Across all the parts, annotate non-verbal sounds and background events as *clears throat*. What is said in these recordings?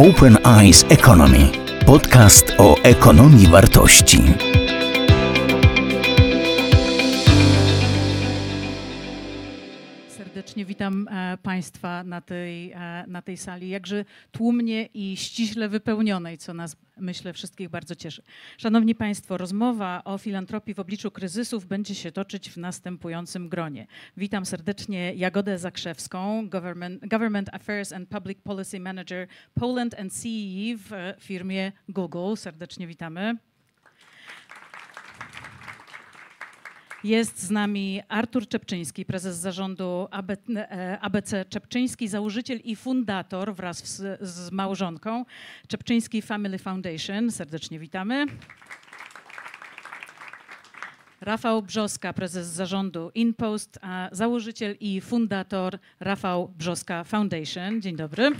Open Eyes Economy. Podcast o ekonomii wartości. Witam e, Państwa na tej, e, na tej sali, jakże tłumnie i ściśle wypełnionej, co nas, myślę, wszystkich bardzo cieszy. Szanowni Państwo, rozmowa o filantropii w obliczu kryzysów będzie się toczyć w następującym gronie. Witam serdecznie Jagodę Zakrzewską, Government, Government Affairs and Public Policy Manager Poland and CEE w e, firmie Google. Serdecznie witamy. Jest z nami Artur Czepczyński, prezes zarządu AB, e, ABC Czepczyński, założyciel i fundator wraz z małżonką Czepczyński Family Foundation. Serdecznie witamy. Rafał Brzoska, prezes zarządu InPost, a założyciel i fundator Rafał Brzoska Foundation. Dzień dobry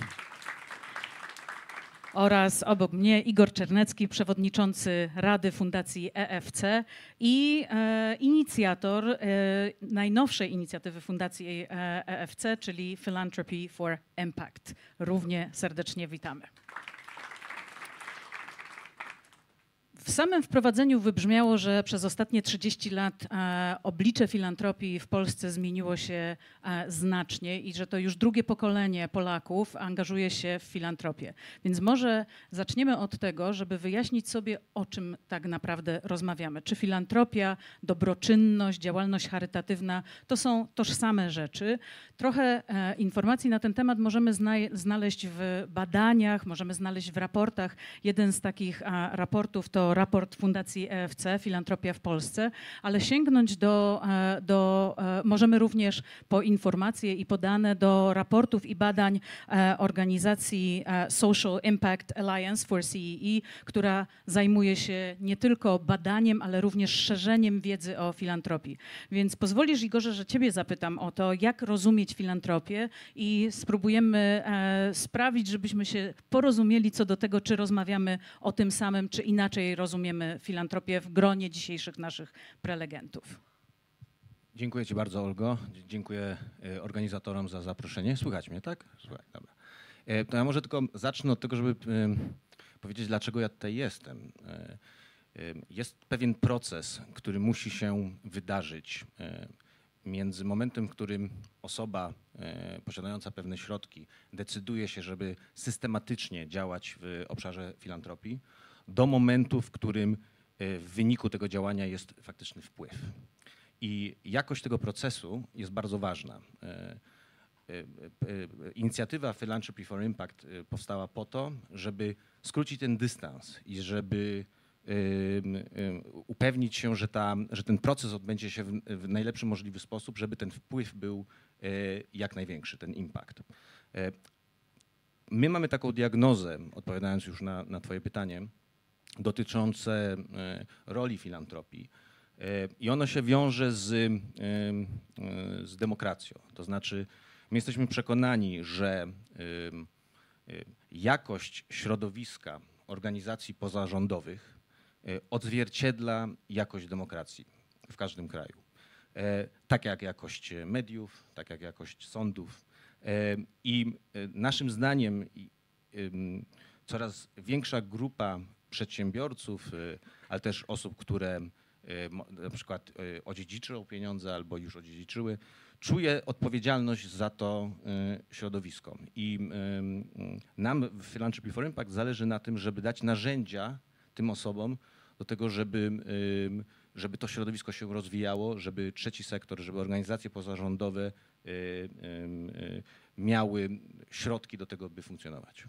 oraz obok mnie Igor Czernecki, przewodniczący Rady Fundacji EFC i e, inicjator e, najnowszej inicjatywy Fundacji e, EFC, czyli Philanthropy for Impact. Równie serdecznie witamy. W samym wprowadzeniu wybrzmiało, że przez ostatnie 30 lat e, oblicze filantropii w Polsce zmieniło się e, znacznie i że to już drugie pokolenie Polaków angażuje się w filantropię. Więc może zaczniemy od tego, żeby wyjaśnić sobie, o czym tak naprawdę rozmawiamy. Czy filantropia, dobroczynność, działalność charytatywna to są tożsame rzeczy. Trochę e, informacji na ten temat możemy zna znaleźć w badaniach, możemy znaleźć w raportach. Jeden z takich raportów to raport Fundacji EFC, Filantropia w Polsce, ale sięgnąć do, e, do e, możemy również po informacje i podane do raportów i badań e, organizacji Social Impact Alliance for CEE, która zajmuje się nie tylko badaniem, ale również szerzeniem wiedzy o filantropii. Więc pozwolisz Igorze, że ciebie zapytam o to, jak rozumieć filantropię i spróbujemy sprawić, żebyśmy się porozumieli co do tego, czy rozmawiamy o tym samym, czy inaczej rozumiemy filantropię w gronie dzisiejszych naszych prelegentów. Dziękuję Ci bardzo, Olgo. Dziękuję e, organizatorom za zaproszenie. Słychać mnie, tak? Słuchaj, dobra. E, to ja może tylko zacznę od tego, żeby powiedzieć, dlaczego ja tutaj jestem. E, jest pewien proces, który musi się wydarzyć między momentem, w którym osoba posiadająca pewne środki decyduje się, żeby systematycznie działać w obszarze filantropii, do momentu, w którym e, w wyniku tego działania jest faktyczny wpływ. I jakość tego procesu jest bardzo ważna. E, e, inicjatywa Philanthropy for Impact powstała po to, żeby skrócić ten dystans i żeby upewnić się, że, ta, że ten proces odbędzie się w, najlepszy możliwy sposób, żeby ten wpływ był jak największy, ten impact. My mamy taką diagnozę, odpowiadając już na, na Twoje pytanie, dotyczące e, roli filantropii. E, I ono się wiąże z, e, z demokracją. To znaczy, my jesteśmy przekonani, że jakość środowiska organizacji pozarządowych odzwierciedla jakość demokracji w każdym kraju. Tak jak jakość mediów, tak jak jakość sądów. I naszym zdaniem coraz większa grupa przedsiębiorców, y, ale też osób, które y, na przykład y, odziedziczą pieniądze albo już odziedziczyły, czuje odpowiedzialność za to środowisko. I nam w Philanthropy for Impact zależy na tym, żeby dać narzędzia tym osobom do tego, żeby, żeby to środowisko się rozwijało, żeby trzeci sektor, żeby organizacje pozarządowe miały środki do tego, by funkcjonować.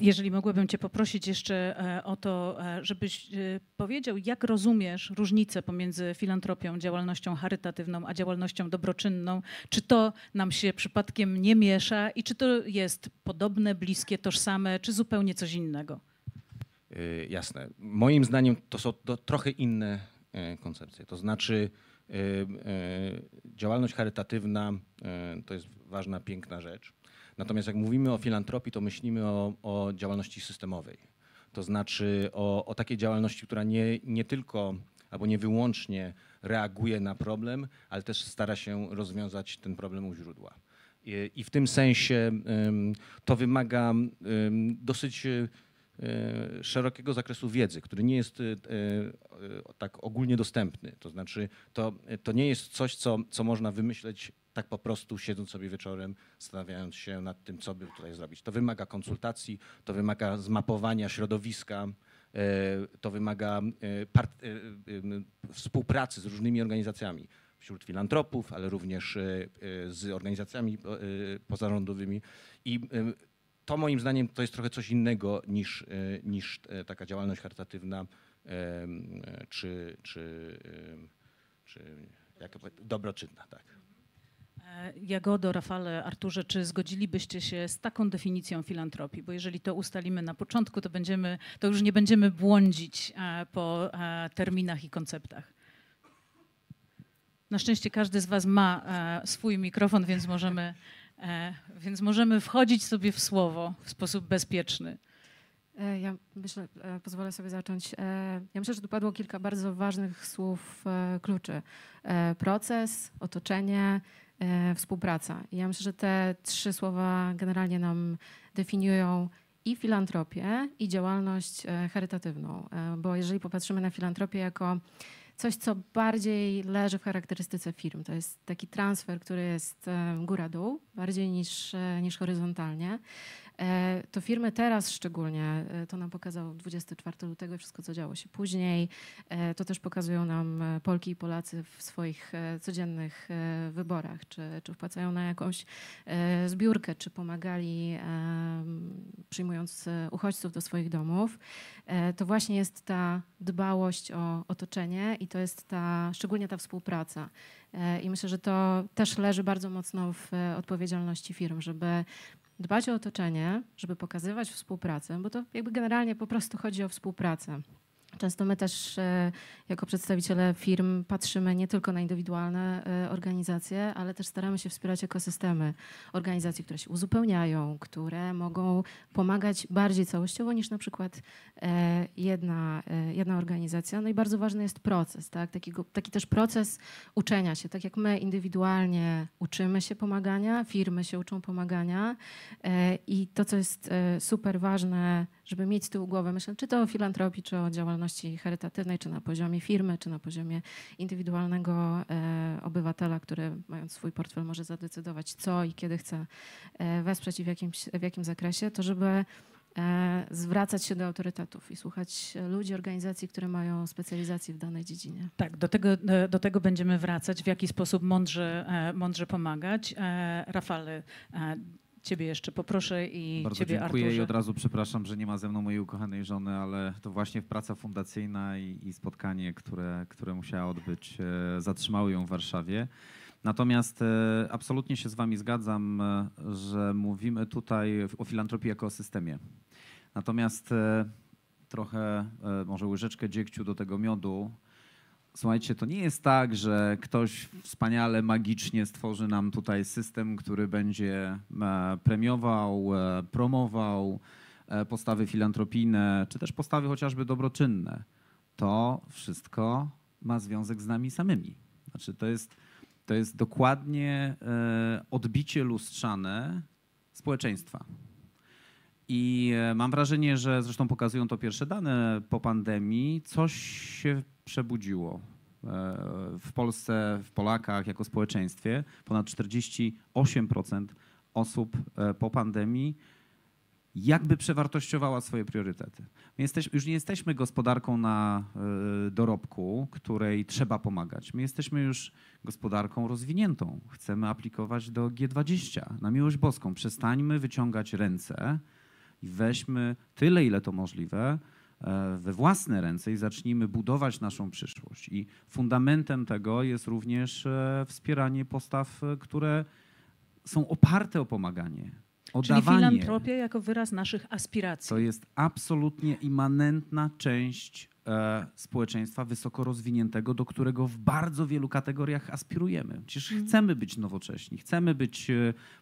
Jeżeli mogłabym Cię poprosić jeszcze e, o to, e, żebyś e, powiedział, jak rozumiesz różnicę pomiędzy filantropią, działalnością charytatywną, a działalnością dobroczynną. Czy to nam się przypadkiem nie miesza i czy to jest podobne, bliskie, tożsame, czy zupełnie coś innego? Jasne. Moim zdaniem to są to trochę inne koncepcje. To znaczy, działalność charytatywna to jest ważna, piękna rzecz Natomiast jak mówimy o filantropii, to myślimy o, o działalności systemowej. To znaczy o, o takiej działalności, która nie, nie tylko albo nie wyłącznie reaguje na problem, ale też stara się rozwiązać ten problem u źródła. I, I w tym sensie to wymaga dosyć e, szerokiego zakresu wiedzy, który nie jest e, e, tak ogólnie dostępny. To znaczy, to, to nie jest coś, co, co można wymyśleć tak po prostu siedząc sobie wieczorem, zastanawiając się nad tym, co by tutaj zrobić. To wymaga konsultacji, to wymaga zmapowania środowiska, e, to wymaga e, e, współpracy z różnymi organizacjami wśród filantropów, ale również z organizacjami pozarządowymi. I to moim zdaniem to jest trochę coś innego niż, niż taka działalność charytatywna czy, czy, e, czy jak dobroczynna. Tak. Jagodo, Rafale, Arturze, czy zgodzilibyście się z taką definicją filantropii? Bo jeżeli to ustalimy na początku, to, będziemy, to już nie będziemy błądzić e, po e, terminach i konceptach. Na szczęście każdy z Was ma e, swój mikrofon, więc możemy, więc możemy wchodzić sobie w słowo w sposób bezpieczny. Ja myślę, pozwolę sobie zacząć. Ja myślę, że tu padło kilka bardzo ważnych słów kluczy. Proces, otoczenie, współpraca. I ja myślę, że te trzy słowa generalnie nam definiują i filantropię, i działalność e, charytatywną. E, Bo jeżeli popatrzymy na filantropię jako coś, co bardziej leży w charakterystyce firm, to jest taki transfer, który jest e, góra-dół, bardziej niż, e, niż horyzontalnie. E, To firmy teraz szczególnie, e, to nam pokazał 24 lutego i wszystko, co działo się później, e, to też pokazują nam Polki i Polacy w swoich codziennych wyborach, czy, czy wpłacają na jakąś zbiórkę, czy pomagali przyjmując uchodźców do swoich domów. To właśnie jest ta dbałość o otoczenie i to jest ta, szczególnie ta współpraca. I myślę, że to też leży bardzo mocno w odpowiedzialności firm, żeby dbać o otoczenie, żeby pokazywać współpracę, bo to jakby generalnie po prostu chodzi o współpracę. Często my też e, jako przedstawiciele firm patrzymy nie tylko na indywidualne e, organizacje, ale też staramy się wspierać ekosystemy organizacji, które się uzupełniają, które mogą pomagać bardziej całościowo niż na przykład e, jedna, jedna organizacja. No i bardzo ważny jest proces, tak? Taki też proces uczenia się. Tak jak my indywidualnie uczymy się pomagania, firmy się uczą pomagania i to, co jest super ważne, żeby mieć z tyłu głowy, myślę, czy to o filantropii, czy o działalności charytatywnej, czy na poziomie firmy, czy na poziomie indywidualnego e, obywatela, który mając swój portfel może zadecydować, co i kiedy chce e, wesprzeć i w, jakimś, w jakim zakresie, to żeby e, zwracać się do autorytetów i słuchać ludzi, organizacji, które mają specjalizację w danej dziedzinie. Tak, do tego, do tego będziemy wracać, w jaki sposób mądrze, mądrze pomagać. Rafale, ciebie jeszcze poproszę i Bardzo ciebie dziękuję Arturze. i od razu przepraszam, że nie ma ze mną mojej ukochanej żony, ale to właśnie praca fundacyjna i, i spotkanie, które, które musiała odbyć, e, zatrzymały ją w Warszawie. Natomiast e, absolutnie się z wami zgadzam, e, że mówimy tutaj o filantropii jako o systemie. Natomiast trochę, może łyżeczkę dziegciu do tego miodu. Słuchajcie, to nie jest tak, że ktoś wspaniale, magicznie stworzy nam tutaj system, który będzie e, premiował, e, promował e, postawy filantropijne, czy też postawy chociażby dobroczynne. To wszystko ma związek z nami samymi. Znaczy, to jest, to jest dokładnie odbicie lustrzane społeczeństwa. I e, mam wrażenie, że zresztą pokazują to pierwsze dane po pandemii, coś się przebudziło e, w Polsce, w Polakach jako społeczeństwie. Ponad 48% osób e, po pandemii jakby przewartościowała swoje priorytety. My jesteśmy, już nie jesteśmy gospodarką na dorobku, której trzeba pomagać. My jesteśmy już gospodarką rozwiniętą. Chcemy aplikować do G20 na miłość boską. Przestańmy wyciągać ręce i weźmy tyle, ile to możliwe, e, we własne ręce i zacznijmy budować naszą przyszłość. I fundamentem tego jest również e, wspieranie postaw, e, które są oparte o pomaganie, o Czyli filantropia jako wyraz naszych aspiracji. To jest absolutnie immanentna część e, społeczeństwa wysoko rozwiniętego, do którego w bardzo wielu kategoriach aspirujemy. Przecież chcemy być nowocześni, chcemy być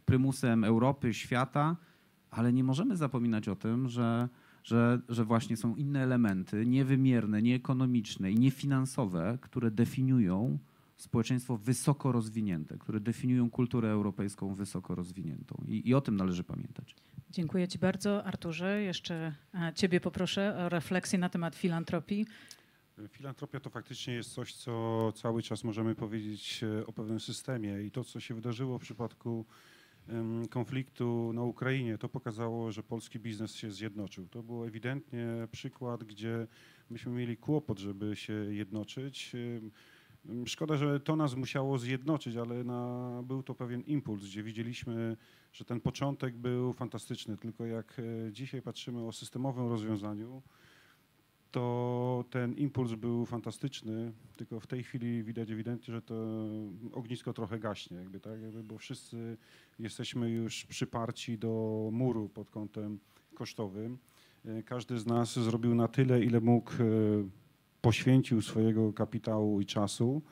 prymusem Europy, świata, ale nie możemy zapominać o tym, że, że, że właśnie są inne elementy, niewymierne, nieekonomiczne i niefinansowe, które definiują społeczeństwo wysoko rozwinięte, które definiują kulturę europejską wysoko rozwiniętą. I, i o tym należy pamiętać. Dziękuję Ci bardzo, Arturze. Jeszcze e, Ciebie poproszę o refleksję na temat filantropii. Filantropia to faktycznie jest coś, co cały czas możemy powiedzieć e, o pewnym systemie i to, co się wydarzyło w przypadku konfliktu na Ukrainie, to pokazało, że polski biznes się zjednoczył. To był ewidentnie przykład, gdzie myśmy mieli kłopot, żeby się jednoczyć. Szkoda, że to nas musiało zjednoczyć, ale na, był to pewien impuls, gdzie widzieliśmy, że ten początek był fantastyczny. Tylko jak e, dzisiaj patrzymy o systemowym rozwiązaniu, to ten impuls był fantastyczny, tylko w tej chwili widać ewidentnie, że to ognisko trochę gaśnie, jakby, tak? jakby, bo wszyscy jesteśmy już przyparci do muru pod kątem kosztowym. E, każdy z nas zrobił na tyle, ile mógł, e, poświęcił swojego kapitału i czasu.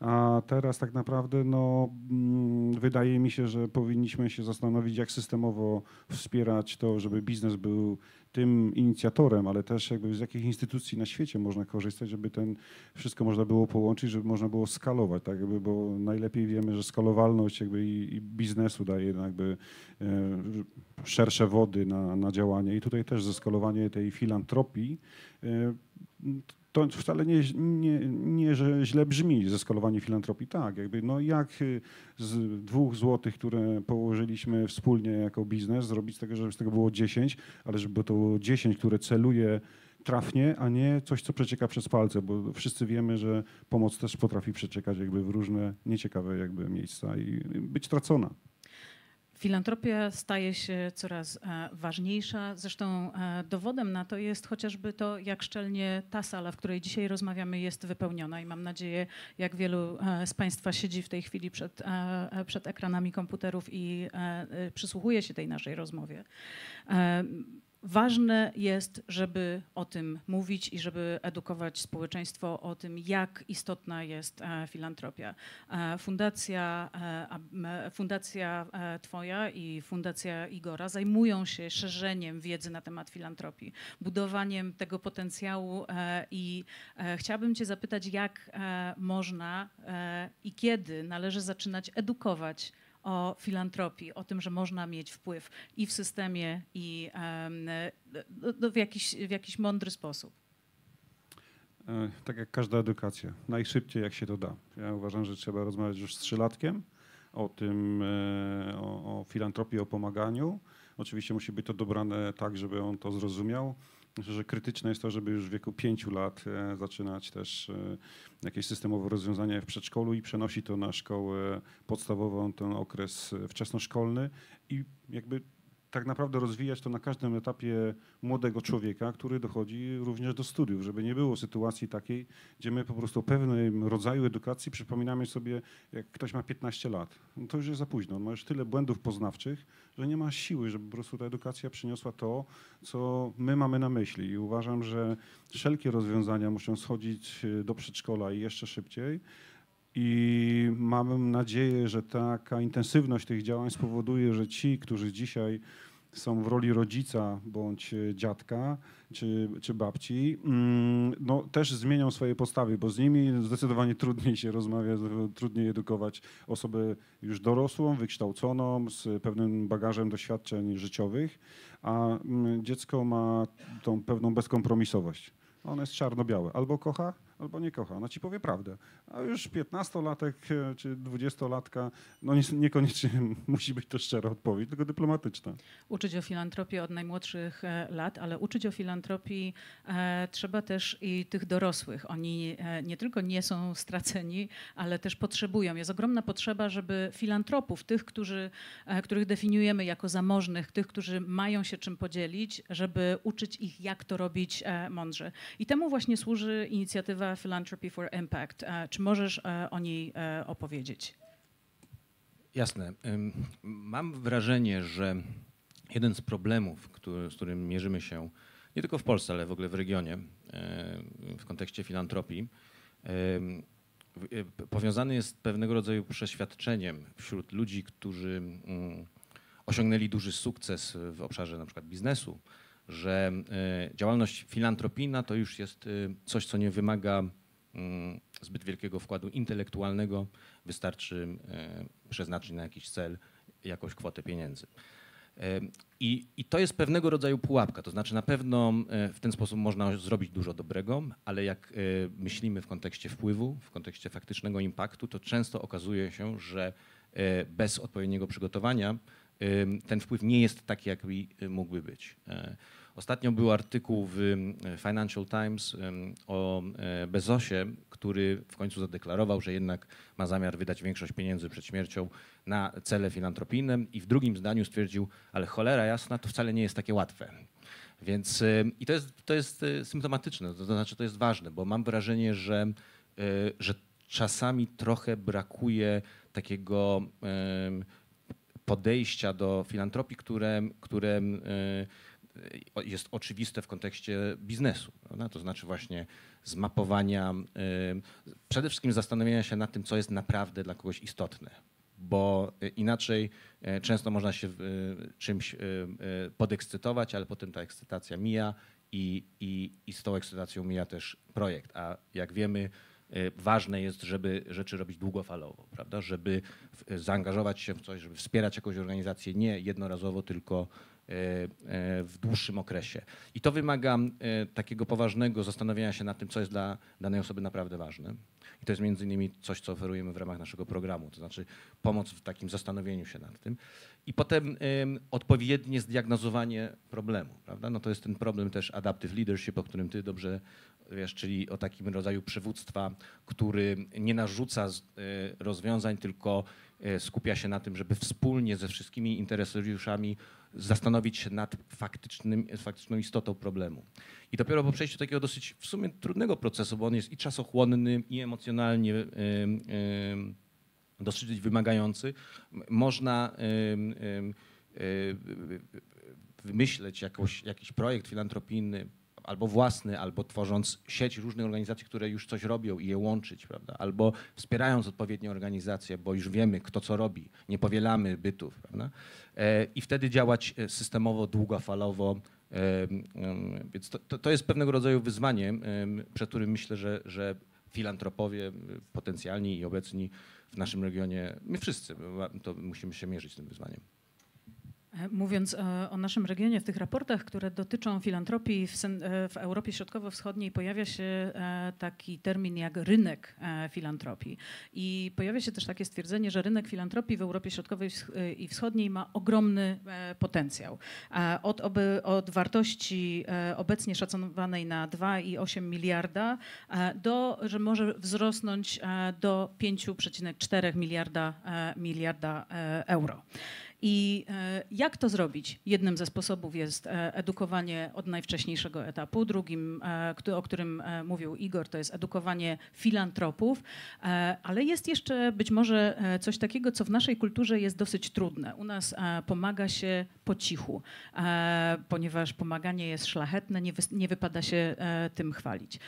A teraz tak naprawdę no, mm, wydaje mi się, że powinniśmy się zastanowić, jak systemowo wspierać to, żeby biznes był tym inicjatorem, ale też jakby z jakich instytucji na świecie można korzystać, żeby ten wszystko można było połączyć, żeby można było skalować, tak jakby, bo najlepiej wiemy, że skalowalność jakby i, i biznesu daje jakby e, szersze wody na, na działanie. I tutaj też zeskalowanie tej filantropii e, to wcale nie, nie, nie, że źle brzmi zeskalowanie filantropii. Tak, jakby no jak y, z dwóch złotych, które położyliśmy wspólnie jako biznes, zrobić z tego, żeby z tego było 10, ale żeby to było 10, które celuje trafnie, a nie coś, co przecieka przez palce, bo wszyscy wiemy, że pomoc też potrafi przeciekać jakby w różne nieciekawe jakby miejsca i być tracona. Filantropia staje się coraz e, ważniejsza. Zresztą e, dowodem na to jest chociażby to, jak szczelnie ta sala, w której dzisiaj rozmawiamy, jest wypełniona. I mam nadzieję, jak wielu e, z Państwa siedzi w tej chwili przed, przed ekranami komputerów i przysłuchuje się tej naszej rozmowie. Ważne jest, żeby o tym mówić i żeby edukować społeczeństwo o tym, jak istotna jest e, filantropia. E, fundacja, e, fundacja Twoja i Fundacja Igora zajmują się szerzeniem wiedzy na temat filantropii, budowaniem tego potencjału i chciałabym Cię zapytać, jak można i kiedy należy zaczynać edukować o filantropii, o tym, że można mieć wpływ i w systemie, i w, jakiś, w jakiś mądry sposób. E, tak jak każda edukacja, najszybciej jak się to da. Ja uważam, że trzeba rozmawiać już z trzylatkiem o tym, e, o, o filantropii, o pomaganiu. Oczywiście musi być to dobrane tak, żeby on to zrozumiał. Myślę, że krytyczne jest to, żeby już w wieku pięciu lat e, zaczynać też e, jakieś systemowe rozwiązania w przedszkolu i przenosi to na szkołę podstawową, ten okres wczesnoszkolny. I jakby tak naprawdę rozwijać to na każdym etapie młodego człowieka, który dochodzi również do studiów, żeby nie było sytuacji takiej, gdzie my po prostu pewnym rodzaju edukacji przypominamy sobie, jak ktoś ma 15 lat. No to już jest za późno. On ma już tyle błędów poznawczych, że nie ma siły, żeby po prostu ta edukacja przyniosła to, co my mamy na myśli. I uważam, że wszelkie rozwiązania muszą schodzić do przedszkola i jeszcze szybciej. I mam nadzieję, że taka intensywność tych działań spowoduje, że ci, którzy dzisiaj są w roli rodzica bądź dziadka czy, czy babci, mm, no, też zmienią swoje postawy, bo z nimi zdecydowanie trudniej się rozmawia, trudniej edukować osobę już dorosłą, wykształconą, z pewnym bagażem doświadczeń życiowych, a mm, dziecko ma tą pewną bezkompromisowość. Ono jest czarno-białe. Albo kocha, albo nie kocha. Ona ci powie prawdę. A już 15-latek e, czy 20-latka, no niekoniecznie *laughs* musi być to szczera odpowiedź, tylko dyplomatyczna. Uczyć o filantropii od najmłodszych e, lat, ale uczyć o filantropii e, trzeba też i tych dorosłych. Oni nie tylko nie są straceni, ale też potrzebują. Jest ogromna potrzeba, żeby filantropów, tych, którzy, których definiujemy jako zamożnych, tych, którzy mają się czym podzielić, żeby uczyć ich, jak to robić mądrze. I temu właśnie służy inicjatywa Philanthropy for Impact. E, czy możesz e, o niej e, opowiedzieć? Jasne. Mam wrażenie, że jeden z problemów, który, z którym mierzymy się nie tylko w Polsce, ale w ogóle w regionie w kontekście filantropii, powiązany jest pewnego rodzaju przeświadczeniem wśród ludzi, którzy mm, osiągnęli duży sukces w obszarze na przykład biznesu, że e, działalność filantropijna to już jest e, coś, co nie wymaga mm, zbyt wielkiego wkładu intelektualnego, wystarczy e, przeznaczyć na jakiś cel jakąś kwotę pieniędzy. I, I to jest pewnego rodzaju pułapka, to znaczy na pewno w ten sposób można zrobić dużo dobrego, ale jak myślimy w kontekście wpływu, w kontekście faktycznego impaktu, to często okazuje się, że bez odpowiedniego przygotowania ten wpływ nie jest taki, jaki mógłby być. Ostatnio był artykuł w Financial Times o e, Bezosie, który w końcu zadeklarował, że jednak ma zamiar wydać większość pieniędzy przed śmiercią na cele filantropijne i w drugim zdaniu stwierdził, ale cholera jasna, to wcale nie jest takie łatwe. Więc i to jest, to jest e, symptomatyczne, to znaczy to jest ważne, bo mam wrażenie, że, e, że czasami trochę brakuje takiego podejścia do filantropii, które, które jest oczywiste w kontekście biznesu. Prawda? To znaczy właśnie zmapowania, e, przede wszystkim zastanowienia się nad tym, co jest naprawdę dla kogoś istotne. Bo e, inaczej e, często można się czymś podekscytować, ale potem ta ekscytacja mija i, i, i z tą ekscytacją mija też projekt. A jak wiemy, ważne jest, żeby rzeczy robić długofalowo, prawda? Żeby zaangażować się w coś, żeby wspierać jakąś organizację nie jednorazowo, tylko w dłuższym okresie. I to wymaga e, takiego poważnego zastanowienia się nad tym, co jest dla danej osoby naprawdę ważne. I to jest między innymi coś, co oferujemy w ramach naszego programu, to znaczy pomoc w takim zastanowieniu się nad tym. I potem em, odpowiednie zdiagnozowanie problemu, prawda? No to jest ten problem też adaptive leadership, o którym ty dobrze wiesz, czyli o takim rodzaju przywództwa, który nie narzuca e, rozwiązań, tylko e, skupia się na tym, żeby wspólnie ze wszystkimi interesariuszami zastanowić się nad faktycznym, faktyczną istotą problemu. I dopiero po przejściu takiego dosyć w sumie trudnego procesu, bo on jest i czasochłonny, i emocjonalnie em, em, dosyć wymagający, można e, wymyśleć jakiś projekt filantropijny, albo własny, albo tworząc sieć różnych organizacji, które już coś robią i je łączyć, prawda? Albo wspierając odpowiednie organizacje, bo już wiemy, kto co robi, nie powielamy bytów, prawda? E, I wtedy działać e, systemowo, długofalowo. e, Więc to, to, jest pewnego rodzaju wyzwanie, przed którym myślę, że, że filantropowie potencjalni i obecni w naszym regionie, my wszyscy, to musimy się mierzyć z tym wyzwaniem. E, Mówiąc e, o naszym regionie, w tych raportach, które dotyczą filantropii w, e, w Europie Środkowo-Wschodniej, pojawia się taki termin jak rynek filantropii. I pojawia się też takie stwierdzenie, że rynek filantropii w Europie Środkowej i Wschodniej ma ogromny potencjał. Od, oby, od wartości obecnie szacowanej na 2,8 miliarda do, że może wzrosnąć do 5,4 miliarda, miliarda euro. I e, jak to zrobić? Jednym ze sposobów jest e, edukowanie od najwcześniejszego etapu. Drugim, e, o którym mówił Igor, to jest edukowanie filantropów. Ale jest jeszcze być może coś takiego, co w naszej kulturze jest dosyć trudne. U nas pomaga się po cichu, ponieważ pomaganie jest szlachetne, nie, wypada się tym chwalić.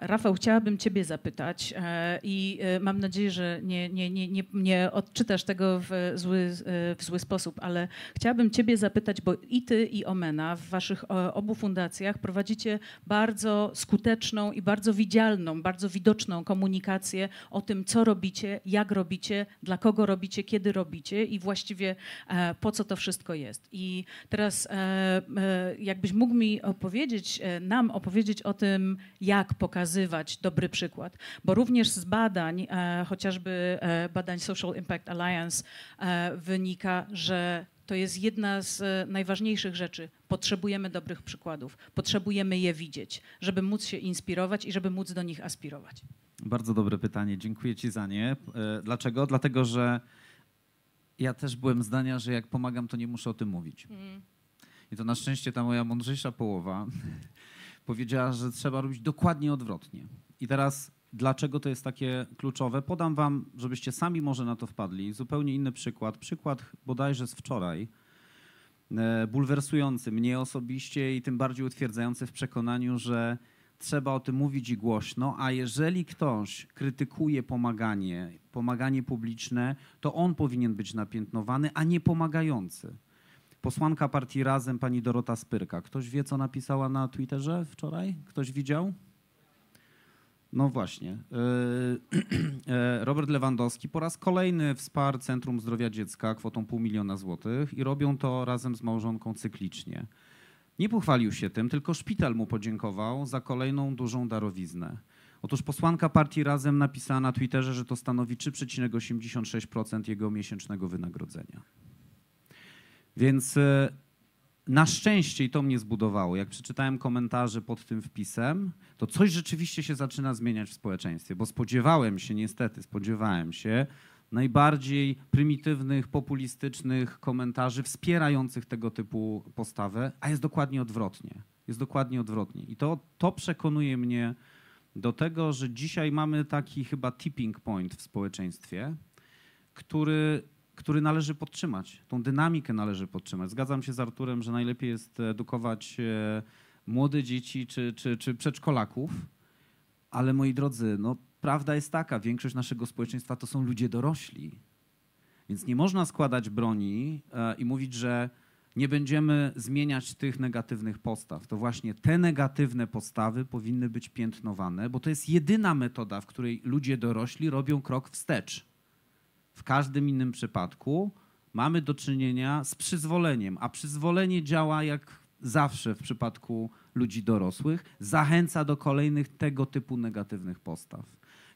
Rafał, chciałabym Ciebie zapytać i mam nadzieję, że nie, nie, nie, nie, nie odczytasz tego w zły, w zły sposób, ale chciałabym Ciebie zapytać, bo i Ty, i Omena w Waszych e, obu fundacjach prowadzicie bardzo skuteczną i bardzo widzialną, bardzo widoczną komunikację o tym, co robicie, jak robicie, dla kogo robicie, kiedy robicie i właściwie e, po co to wszystko jest. I teraz e, jakbyś mógł mi opowiedzieć, nam opowiedzieć o tym, jak pokazywać dobry przykład, bo również z badań, chociażby badań Social Impact Alliance wynika, że to jest jedna z e, najważniejszych rzeczy. Potrzebujemy dobrych przykładów, potrzebujemy je widzieć, żeby móc się inspirować i żeby móc do nich aspirować. Bardzo dobre pytanie, dziękuję Ci za nie. E, Dlaczego? Dlatego, że ja też byłem zdania, że jak pomagam, to nie muszę o tym mówić. I to na szczęście ta moja mądrzejsza połowa *laughs* powiedziała, że trzeba robić dokładnie odwrotnie. I teraz dlaczego to jest takie kluczowe? Podam wam, żebyście sami może na to wpadli, zupełnie inny przykład. Przykład bodajże z wczoraj, e, bulwersujący mnie osobiście i tym bardziej utwierdzający w przekonaniu, że trzeba o tym mówić i głośno, a jeżeli ktoś krytykuje pomaganie, pomaganie publiczne, to on powinien być napiętnowany, a nie pomagający. Posłanka partii Razem, pani Dorota Spyrka. Ktoś wie, co napisała na Twitterze wczoraj? Ktoś widział? No właśnie. *clears throat* E, Robert Lewandowski po raz kolejny wsparł Centrum Zdrowia Dziecka kwotą pół miliona złotych i robią to razem z małżonką cyklicznie. Nie pochwalił się tym, tylko szpital mu podziękował za kolejną dużą darowiznę. Otóż posłanka partii Razem napisała na Twitterze, że to stanowi 3,86% jego miesięcznego wynagrodzenia. Więc e, na szczęście, i to mnie zbudowało, jak przeczytałem komentarze pod tym wpisem, to coś rzeczywiście się zaczyna zmieniać w społeczeństwie, bo spodziewałem się, niestety, spodziewałem się najbardziej prymitywnych, populistycznych komentarzy wspierających tego typu postawę, a jest dokładnie odwrotnie. Jest dokładnie odwrotnie. I to, to przekonuje mnie do tego, że dzisiaj mamy taki chyba tipping point w społeczeństwie, który który należy podtrzymać. Tą dynamikę należy podtrzymać. Zgadzam się z Arturem, że najlepiej jest edukować e, młode dzieci czy, czy, czy przedszkolaków, ale moi drodzy, no, prawda jest taka, większość naszego społeczeństwa to są ludzie dorośli. Więc nie można składać broni e, i mówić, że nie będziemy zmieniać tych negatywnych postaw. To właśnie te negatywne postawy powinny być piętnowane, bo to jest jedyna metoda, w której ludzie dorośli robią krok wstecz. W każdym innym przypadku mamy do czynienia z przyzwoleniem, a przyzwolenie działa jak zawsze w przypadku ludzi dorosłych, zachęca do kolejnych tego typu negatywnych postaw.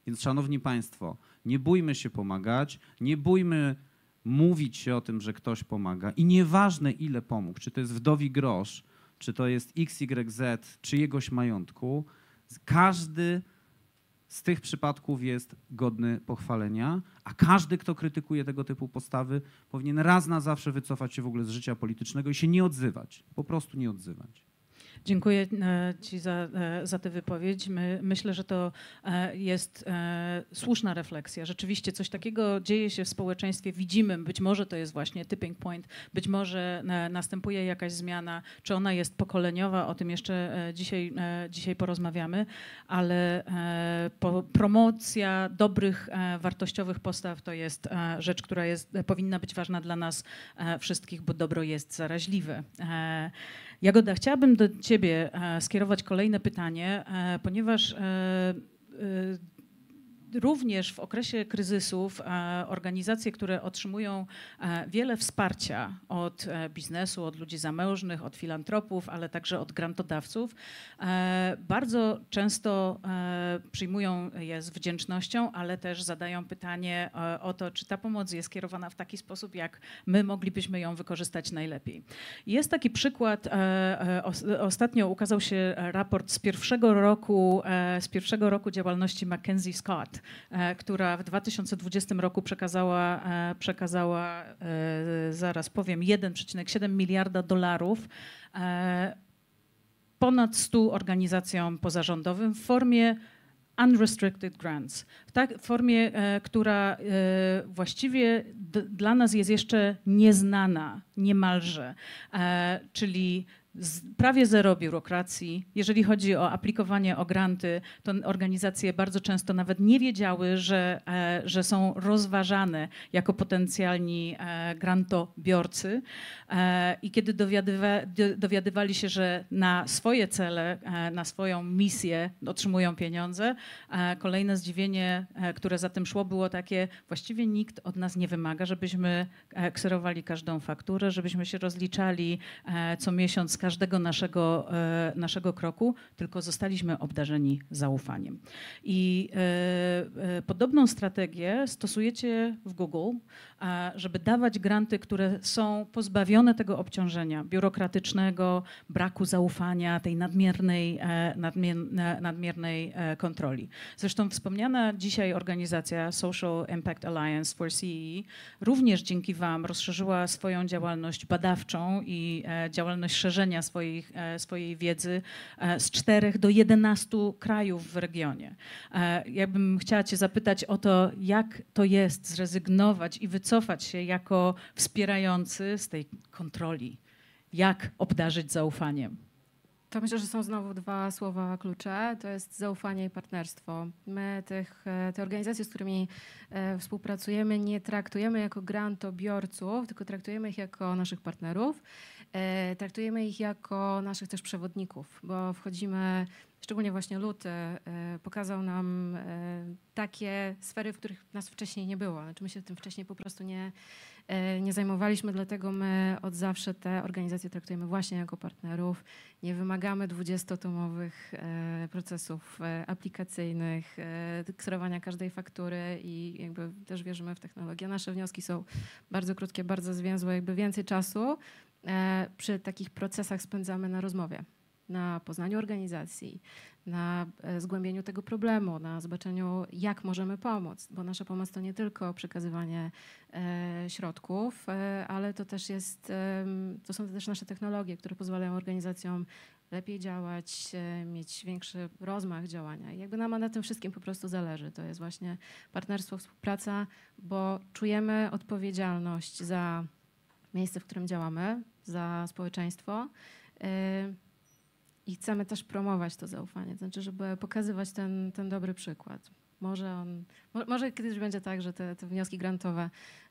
Więc, szanowni państwo, nie bójmy się pomagać, nie bójmy mówić się o tym, że ktoś pomaga i nieważne ile pomógł, czy to jest wdowi grosz, czy to jest XYZ, czyjegoś majątku, każdy z tych przypadków jest godny pochwalenia, a każdy, kto krytykuje tego typu postawy, powinien raz na zawsze wycofać się w ogóle z życia politycznego i się nie odzywać. Po prostu nie odzywać. Dziękuję e, Ci za, e, za tę wypowiedź. My, myślę, że to e, jest słuszna refleksja. Rzeczywiście coś takiego dzieje się w społeczeństwie, widzimy, być może to jest właśnie tipping point, być może następuje jakaś zmiana, czy ona jest pokoleniowa, o tym jeszcze dzisiaj, dzisiaj porozmawiamy, ale promocja dobrych, wartościowych postaw to jest rzecz, która jest, powinna być ważna dla nas wszystkich, bo dobro jest zaraźliwe. Jagoda, chciałabym do Ciebie e, skierować kolejne pytanie, e, ponieważ e, również w okresie kryzysów e, organizacje, które otrzymują e, wiele wsparcia od e, biznesu, od ludzi zamężnych, od filantropów, ale także od grantodawców, bardzo często przyjmują je z wdzięcznością, ale też zadają pytanie o to, czy ta pomoc jest kierowana w taki sposób, jak my moglibyśmy ją wykorzystać najlepiej. Jest taki przykład, ostatnio ukazał się raport z pierwszego roku, z pierwszego roku działalności Mackenzie Scott, która w 2020 roku przekazała, e, przekazała e, zaraz powiem, 1,7 miliarda dolarów ponad 100 organizacjom pozarządowym w formie unrestricted grants, w, tak, formie, która właściwie dla nas jest jeszcze nieznana niemalże, czyli prawie zero biurokracji. Jeżeli chodzi o aplikowanie o granty, to organizacje bardzo często nawet nie wiedziały, że, e, że są rozważane jako potencjalni e, grantobiorcy. E, I kiedy dowiadywa, dowiadywali się, że na swoje cele, na swoją misję otrzymują pieniądze, kolejne zdziwienie, które za tym szło, było takie: właściwie nikt od nas nie wymaga, żebyśmy kserowali każdą fakturę, żebyśmy się rozliczali co miesiąc każdego naszego, e, naszego kroku, tylko zostaliśmy obdarzeni zaufaniem. I e, e, podobną strategię stosujecie w Google, żeby dawać granty, które są pozbawione tego obciążenia biurokratycznego, braku zaufania, tej nadmiernej, nadmiernej kontroli. Zresztą wspomniana dzisiaj organizacja Social Impact Alliance for CE również dzięki Wam rozszerzyła swoją działalność badawczą i działalność szerzenia swojej, e, swojej wiedzy e, z czterech do 11 krajów w regionie. E, ja bym chciała Cię zapytać o to, jak to jest zrezygnować i wycofać się jako wspierający z tej kontroli. Jak obdarzyć zaufaniem? To myślę, że są znowu dwa słowa klucze. To jest zaufanie i partnerstwo. My tych, te organizacje, z którymi współpracujemy, nie traktujemy jako grantobiorców, tylko traktujemy ich jako naszych partnerów. E, traktujemy ich jako naszych też przewodników, bo wchodzimy szczególnie właśnie luty, e, pokazał nam e, takie sfery, w których nas wcześniej nie było. Znaczy my się tym wcześniej po prostu nie, e, nie zajmowaliśmy, dlatego my od zawsze te organizacje traktujemy właśnie jako partnerów. Nie wymagamy 20-tomowych procesów aplikacyjnych, kserowania każdej faktury i jakby też wierzymy w technologię. Nasze wnioski są bardzo krótkie, bardzo zwięzłe, jakby więcej czasu przy takich procesach spędzamy na rozmowie na poznaniu organizacji, na e, zgłębieniu tego problemu, na zobaczeniu, jak możemy pomóc, bo nasza pomoc to nie tylko przekazywanie e, środków, e, ale to też jest, to są też nasze technologie, które pozwalają organizacjom lepiej działać, mieć większy rozmach działania. I jakby nam na tym wszystkim po prostu zależy. To jest właśnie partnerstwo, współpraca, bo czujemy odpowiedzialność za miejsce, w którym działamy, za społeczeństwo i chcemy też promować to zaufanie, znaczy, żeby pokazywać ten, ten dobry przykład. Może, on, może kiedyś będzie tak, że te, te wnioski grantowe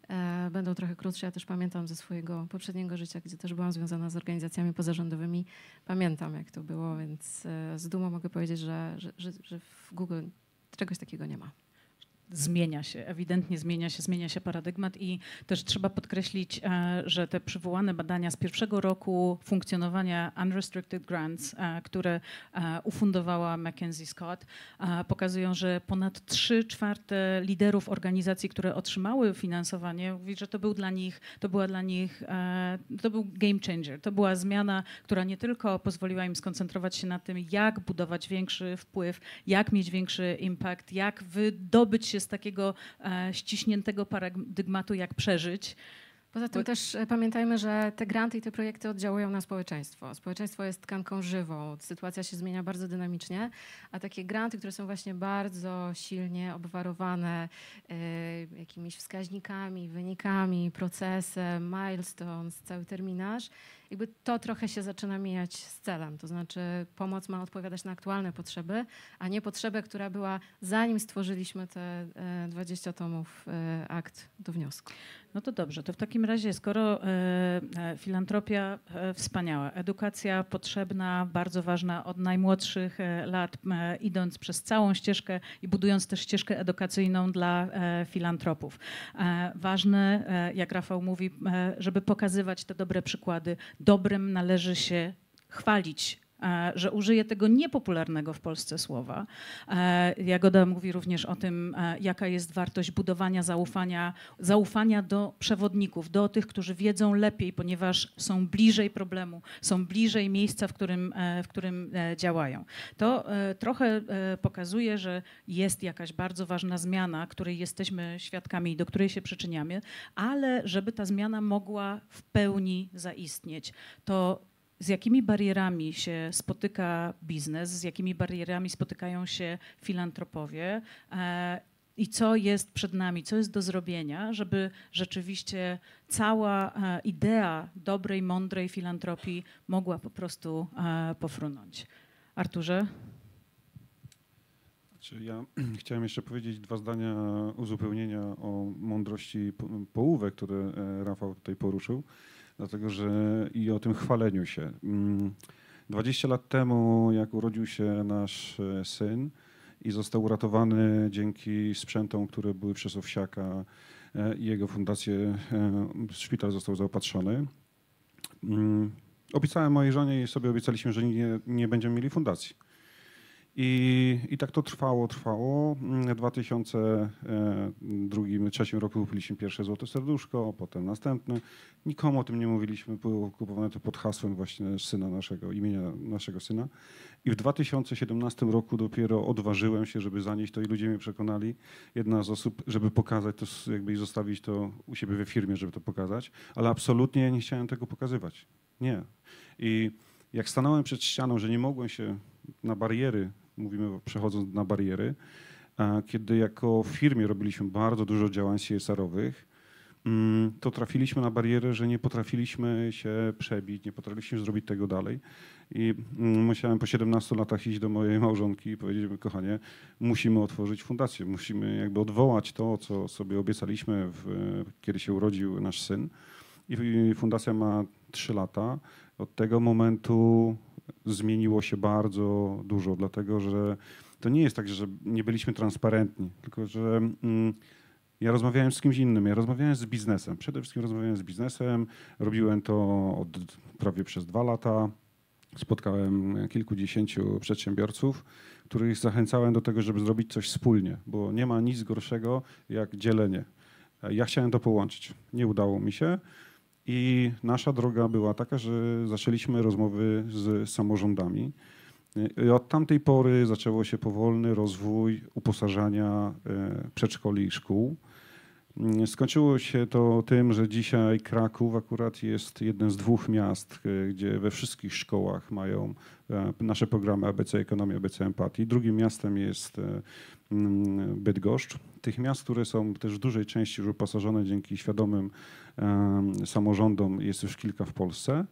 e, będą trochę krótsze. Ja też pamiętam ze swojego poprzedniego życia, gdzie też byłam związana z organizacjami pozarządowymi. Pamiętam, jak to było, więc e, z dumą mogę powiedzieć, że, że, że, że w Google czegoś takiego nie ma zmienia się, ewidentnie zmienia się, zmienia się paradygmat i też trzeba podkreślić, e, że te przywołane badania z pierwszego roku funkcjonowania Unrestricted Grants, e, które e, ufundowała Mackenzie Scott, pokazują, że ponad 3 czwarte liderów organizacji, które otrzymały finansowanie, mówi, że to był dla nich, to była dla nich, to był game changer. To była zmiana, która nie tylko pozwoliła im skoncentrować się na tym, jak budować większy wpływ, jak mieć większy impact, jak wydobyć się z takiego e, ściśniętego paradygmatu, jak przeżyć. Poza tym też e, pamiętajmy, że te granty i te projekty oddziałują na społeczeństwo. Społeczeństwo jest tkanką żywą, sytuacja się zmienia bardzo dynamicznie, a takie granty, które są właśnie bardzo silnie obwarowane y, jakimiś wskaźnikami, wynikami, procesem, milestones, cały terminarz, jakby to trochę się zaczyna mijać z celem. To znaczy pomoc ma odpowiadać na aktualne potrzeby, a nie potrzebę, która była zanim stworzyliśmy te 20 e, tomów e, akt do wniosku. No to dobrze, to w takim razie, skoro e, filantropia wspaniała, edukacja potrzebna, bardzo ważna od najmłodszych lat, idąc przez całą ścieżkę i budując też ścieżkę edukacyjną dla filantropów. Ważne, jak Rafał mówi, żeby pokazywać te dobre przykłady, dobrem należy się chwalić że użyję tego niepopularnego w Polsce słowa. E, Jagoda mówi również o tym, e, jaka jest wartość budowania zaufania, zaufania do przewodników, do tych, którzy wiedzą lepiej, ponieważ są bliżej problemu, są bliżej miejsca, w którym, w którym działają. To trochę pokazuje, że jest jakaś bardzo ważna zmiana, której jesteśmy świadkami i do której się przyczyniamy, ale żeby ta zmiana mogła w pełni zaistnieć, to z jakimi barierami się spotyka biznes, z jakimi barierami spotykają się filantropowie e, i co jest przed nami, co jest do zrobienia, żeby rzeczywiście cała e, idea dobrej, mądrej filantropii mogła po prostu e, pofrunąć. Arturze? Znaczy, ja *clears throat* chciałem jeszcze powiedzieć dwa zdania uzupełnienia o mądrości połówek, które Rafał tutaj poruszył dlatego że i o tym chwaleniu się. 20 mm, lat temu, jak urodził się nasz e, syn i został uratowany dzięki sprzętom, które były przez Owsiaka e, i jego fundację, e, szpital został zaopatrzony. Mm, obiecałem mojej żonie i sobie obiecaliśmy, że nie, nie będziemy mieli fundacji. I, I tak to trwało, trwało. W 2002-2003 roku kupiliśmy pierwsze Złote Serduszko, potem następne. Nikomu o tym nie mówiliśmy, było kupowane to pod hasłem właśnie syna naszego, imienia naszego syna. I w 2017 roku dopiero odważyłem się, żeby zanieść to i ludzie mnie przekonali. Jedna z osób, żeby pokazać to, jakby i zostawić to u siebie we firmie, żeby to pokazać, ale absolutnie nie chciałem tego pokazywać. Nie. I jak stanąłem przed ścianą, że nie mogłem się na bariery mówimy przechodząc na bariery, kiedy jako firmie robiliśmy bardzo dużo działań CSR-owych, mm, to trafiliśmy na barierę, że nie potrafiliśmy się przebić, nie potrafiliśmy zrobić tego dalej. I mm, musiałem po 17 latach iść do mojej małżonki i powiedzieć, kochanie, musimy otworzyć fundację, musimy jakby odwołać to, co sobie obiecaliśmy, w, kiedy się urodził nasz syn. I fundacja ma 3 lata. Od tego momentu zmieniło się bardzo dużo, dlatego że to nie jest tak, że nie byliśmy transparentni, tylko że mm, ja rozmawiałem z kimś innym, ja rozmawiałem z biznesem. Przede wszystkim rozmawiałem z biznesem, robiłem to od prawie przez dwa lata. Spotkałem kilkudziesięciu przedsiębiorców, których zachęcałem do tego, żeby zrobić coś wspólnie, bo nie ma nic gorszego jak dzielenie. Ja chciałem to połączyć. Nie udało mi się. I nasza droga była taka, że zaczęliśmy rozmowy z samorządami. I od tamtej pory zaczęło się powolny rozwój uposażania e, przedszkoli i szkół. Mm, skończyło się to tym, że dzisiaj Kraków akurat jest jednym z dwóch miast, e, gdzie we wszystkich szkołach mają e, nasze programy ABC Ekonomia, ABC Empatii. Drugim miastem jest Bydgoszcz. Tych miast, które są też w dużej części już uposażone dzięki świadomym samorządom, jest już kilka w Polsce.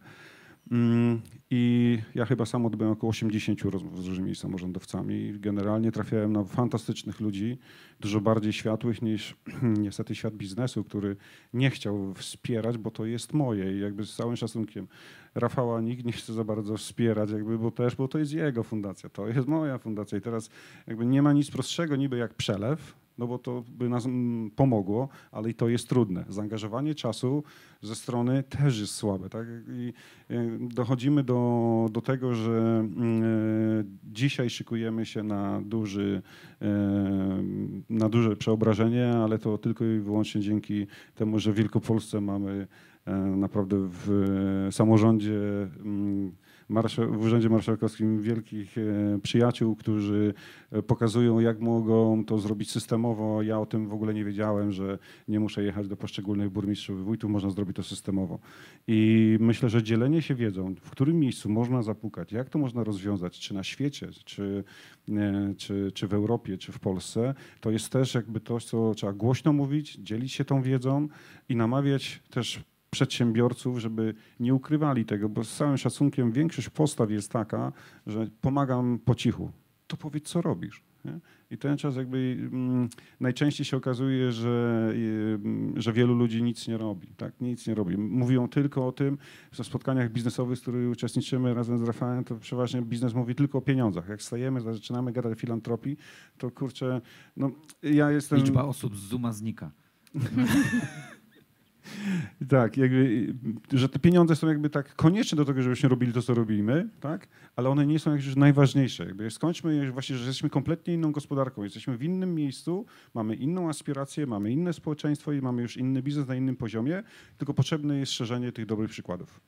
Mm, I ja chyba sam odbyłem około 80 rozmów z różnymi samorządowcami. Generalnie trafiałem na fantastycznych ludzi, dużo bardziej światłych niż *clears throat* niestety świat biznesu, który nie chciał wspierać, bo to jest moje i jakby z całym szacunkiem Rafała nikt nie chce za bardzo wspierać, jakby, bo też, bo to jest jego fundacja, to jest moja fundacja i teraz jakby nie ma nic prostszego niby jak przelew, no bo to by nas mm, pomogło, ale i to jest trudne. Zaangażowanie czasu ze strony też jest słabe. Tak? I dochodzimy do, do tego, że e, dzisiaj szykujemy się na, duży, e, na duże przeobrażenie, ale to tylko i wyłącznie dzięki temu, że w Wielkopolsce mamy e, naprawdę w samorządzie mm, w Urzędzie Marszałkowskim wielkich e, przyjaciół, którzy e, pokazują, jak mogą to zrobić systemowo. Ja o tym w ogóle nie wiedziałem, że nie muszę jechać do poszczególnych burmistrzów wójtów, można zrobić to systemowo. I myślę, że dzielenie się wiedzą, w którym miejscu można zapukać, jak to można rozwiązać, czy na świecie, czy, e, czy, czy w Europie, czy w Polsce, to jest też jakby to, co trzeba głośno mówić, dzielić się tą wiedzą i namawiać też przedsiębiorców, żeby nie ukrywali tego, bo z całym szacunkiem większość postaw jest taka, że pomagam po cichu. To powiedz, co robisz. Nie? I ten czas jakby mm, najczęściej się okazuje, że, y, że wielu ludzi nic nie robi. Tak? Nic nie robi. Mówią tylko o tym, że w spotkaniach biznesowych, w których uczestniczymy razem z Rafałem, to przeważnie biznes mówi tylko o pieniądzach. Jak stajemy, zaczynamy gadać o filantropii, to kurczę, no ja jestem... Liczba osób z Zuma znika. *laughs* Tak, jakby, że te pieniądze są jakby tak konieczne do tego, żebyśmy robili to, co robimy, tak? ale one nie są już najważniejsze. Jakby skończmy właśnie, że jesteśmy kompletnie inną gospodarką, jesteśmy w innym miejscu, mamy inną aspirację, mamy inne społeczeństwo i mamy już inny biznes na innym poziomie, tylko potrzebne jest szerzenie tych dobrych przykładów.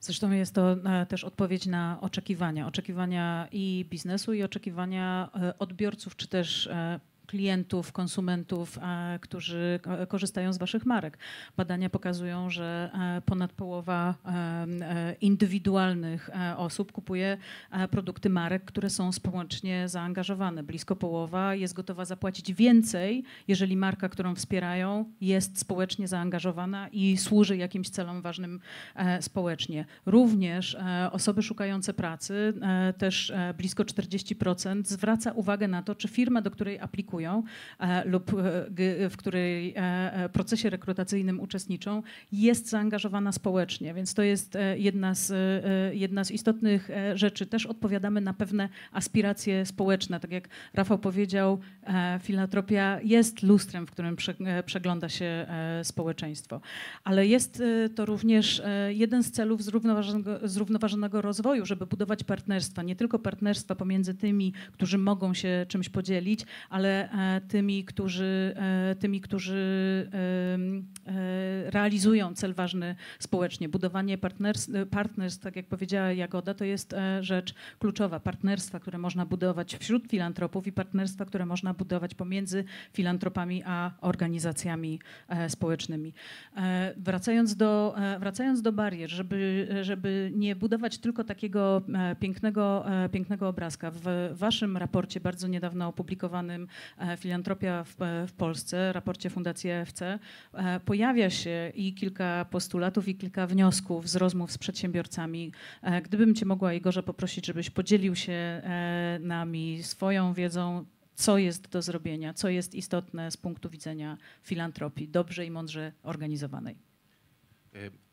Zresztą jest to e, też odpowiedź na oczekiwania. Oczekiwania i biznesu, i oczekiwania e, odbiorców, czy też e, klientów, konsumentów, e, którzy korzystają z Waszych marek. Badania pokazują, że e, ponad połowa e, indywidualnych osób kupuje produkty marek, które są społecznie zaangażowane. Blisko połowa jest gotowa zapłacić więcej, jeżeli marka, którą wspierają, jest społecznie zaangażowana i służy jakimś celom ważnym społecznie. Również osoby szukające pracy, też blisko 40% zwraca uwagę na to, czy firma, do której aplikuje, e, lub e, w której e, procesie rekrutacyjnym uczestniczą, jest zaangażowana społecznie. Więc to jest jedna z, jedna z istotnych rzeczy. Też odpowiadamy na pewne aspiracje społeczne. Tak jak Rafał powiedział, filantropia jest lustrem, w którym przegląda się społeczeństwo. Ale jest to również jeden z celów zrównoważonego, zrównoważonego rozwoju, żeby budować partnerstwa. Nie tylko partnerstwa pomiędzy tymi, którzy mogą się czymś podzielić, ale E, tymi, którzy, e, tymi, którzy e, realizują cel ważny społecznie. Budowanie partnerstw, partnerstw, tak jak powiedziała Jagoda, to jest rzecz kluczowa. Partnerstwa, które można budować wśród filantropów i partnerstwa, które można budować pomiędzy filantropami a organizacjami społecznymi. Wracając do, wracając do barier, żeby, żeby nie budować tylko takiego pięknego, pięknego obrazka. W waszym raporcie bardzo niedawno opublikowanym E, filantropia w, e, w Polsce, raporcie Fundacji EFC, e, pojawia się i kilka postulatów, i kilka wniosków z rozmów z przedsiębiorcami. Gdybym Cię mogła, Igorze, poprosić, żebyś podzielił się nami swoją wiedzą, co jest do zrobienia, co jest istotne z punktu widzenia filantropii, dobrze i mądrze organizowanej.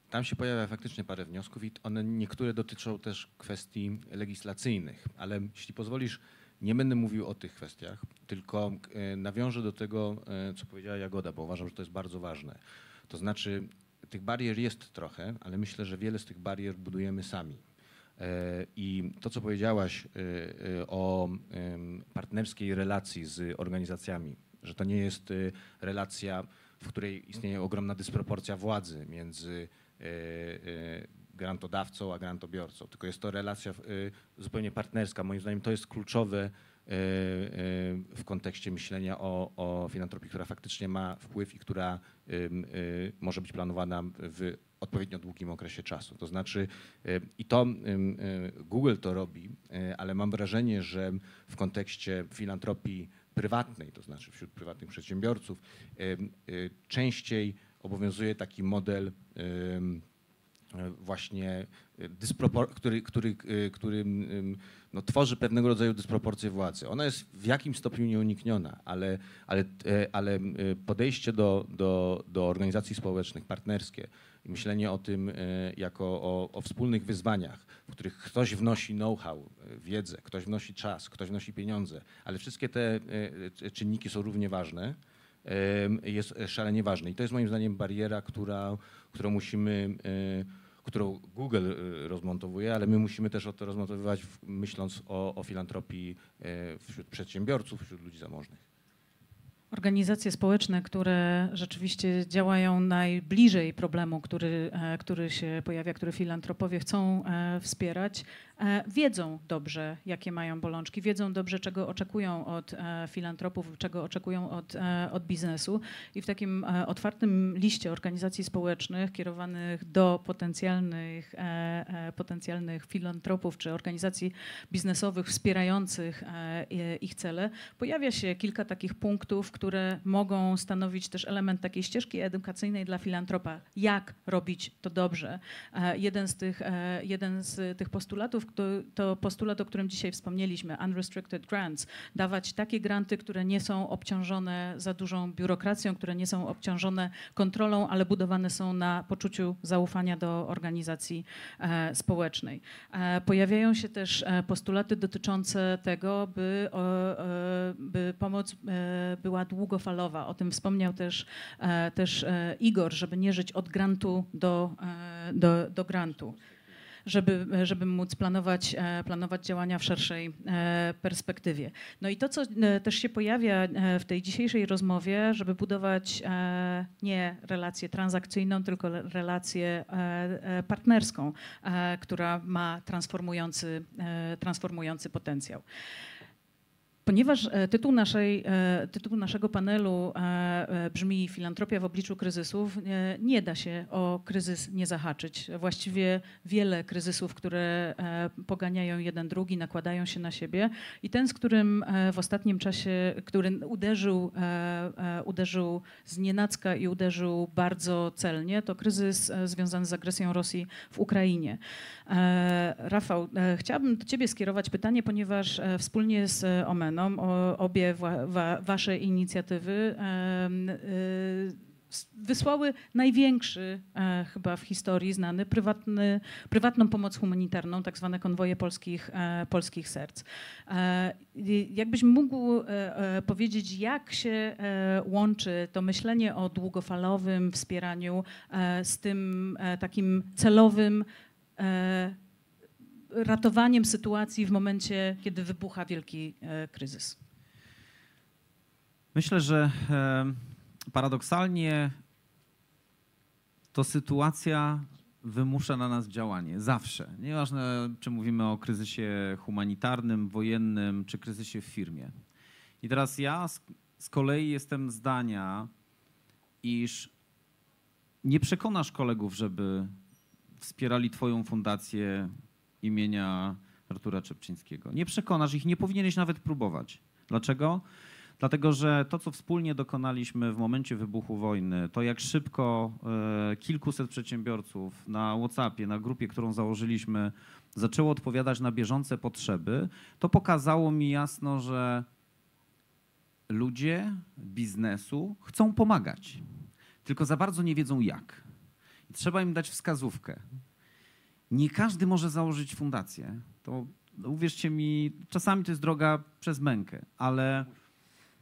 tam się pojawia faktycznie parę wniosków i one niektóre dotyczą też kwestii legislacyjnych, ale jeśli pozwolisz, nie będę mówił o tych kwestiach, tylko e, nawiążę do tego, e, co powiedziała Jagoda, bo uważam, że to jest bardzo ważne. To znaczy, tych barier jest trochę, ale myślę, że wiele z tych barier budujemy sami. E, I to, co powiedziałaś o partnerskiej relacji z organizacjami, że to nie jest relacja, w której istnieje ogromna dysproporcja władzy między grantodawcą, a grantobiorcą, tylko jest to relacja y, zupełnie partnerska. Moim zdaniem to jest kluczowe y, y, w kontekście myślenia o, o filantropii, która faktycznie ma wpływ i która może być planowana w odpowiednio długim okresie czasu. To znaczy, i to Google to robi, ale mam wrażenie, że w kontekście filantropii prywatnej, to znaczy wśród prywatnych przedsiębiorców, częściej obowiązuje taki model właśnie e, który, który, e, który no, tworzy pewnego rodzaju dysproporcję władzy. Ona jest w jakimś stopniu nieunikniona, ale, ale, ale podejście do, do, do organizacji społecznych, partnerskie, myślenie o tym jako o, o wspólnych wyzwaniach, w których ktoś wnosi know-how, wiedzę, ktoś wnosi czas, ktoś wnosi pieniądze, ale wszystkie te czynniki są równie ważne, jest szalenie ważny. I to jest moim zdaniem bariera, która, którą musimy którą Google y, rozmontowuje, ale my musimy też o to rozmontowywać, myśląc o, o filantropii wśród przedsiębiorców, wśród ludzi zamożnych. Organizacje społeczne, które rzeczywiście działają najbliżej problemu, który, e, który się pojawia, który filantropowie chcą e, wspierać, E, wiedzą dobrze, jakie mają bolączki, wiedzą dobrze, czego oczekują od e, filantropów, czego oczekują od, e, od biznesu. I w takim otwartym liście organizacji społecznych kierowanych do potencjalnych, potencjalnych filantropów czy organizacji biznesowych wspierających ich cele, pojawia się kilka takich punktów, które mogą stanowić też element takiej ścieżki edukacyjnej dla filantropa, jak robić to dobrze. Jeden z tych, jeden z tych postulatów, to, postulat, o którym dzisiaj wspomnieliśmy, unrestricted grants, dawać takie granty, które nie są obciążone za dużą biurokracją, które nie są obciążone kontrolą, ale budowane są na poczuciu zaufania do organizacji e, społecznej. E, pojawiają się też e, postulaty dotyczące tego, by, e, by pomoc e, była długofalowa. O tym wspomniał też, też Igor, żeby nie żyć od grantu do, do, do grantu żeby, żeby móc planować, e, planować działania w szerszej e, perspektywie. No i to, co e, też się pojawia w tej dzisiejszej rozmowie, żeby budować nie relację transakcyjną, tylko relację partnerską, która ma transformujący, transformujący potencjał. Ponieważ e, tytuł, naszej, e, tytuł naszego panelu e, brzmi Filantropia w obliczu kryzysów, nie da się o kryzys nie zahaczyć. Właściwie wiele kryzysów, które poganiają jeden drugi, nakładają się na siebie i ten, z którym w ostatnim czasie, który uderzył, uderzył z nienacka i uderzył bardzo celnie, to kryzys związany z agresją Rosji w Ukrainie. Rafał, chciałabym do ciebie skierować pytanie, ponieważ wspólnie z Omen obie wa, wa, wasze inicjatywy y, wysłały największy e, chyba w historii znany prywatny, prywatną pomoc humanitarną, tak zwane konwoje polskich, e, polskich serc. E, jakbyś mógł powiedzieć, jak się łączy to myślenie o długofalowym wspieraniu z tym takim celowym ratowaniem sytuacji w momencie, kiedy wybucha wielki e, kryzys? Myślę, że e, paradoksalnie to sytuacja wymusza na nas działanie. Zawsze. Nieważne, czy mówimy o kryzysie humanitarnym, wojennym, czy kryzysie w firmie. I teraz ja z, z kolei jestem zdania, iż nie przekonasz kolegów, żeby wspierali Twoją fundację imienia Artura Czepczyńskiego. Nie przekonasz ich, nie powinieneś nawet próbować. Dlaczego? Dlatego, że to, co wspólnie dokonaliśmy w momencie wybuchu wojny, to jak szybko e, kilkuset przedsiębiorców na WhatsAppie, na grupie, którą założyliśmy, zaczęło odpowiadać na bieżące potrzeby, to pokazało mi jasno, że ludzie biznesu chcą pomagać, tylko za bardzo nie wiedzą jak. Trzeba im dać wskazówkę. Nie każdy może założyć fundację. To no, uwierzcie mi, czasami to jest droga przez mękę, ale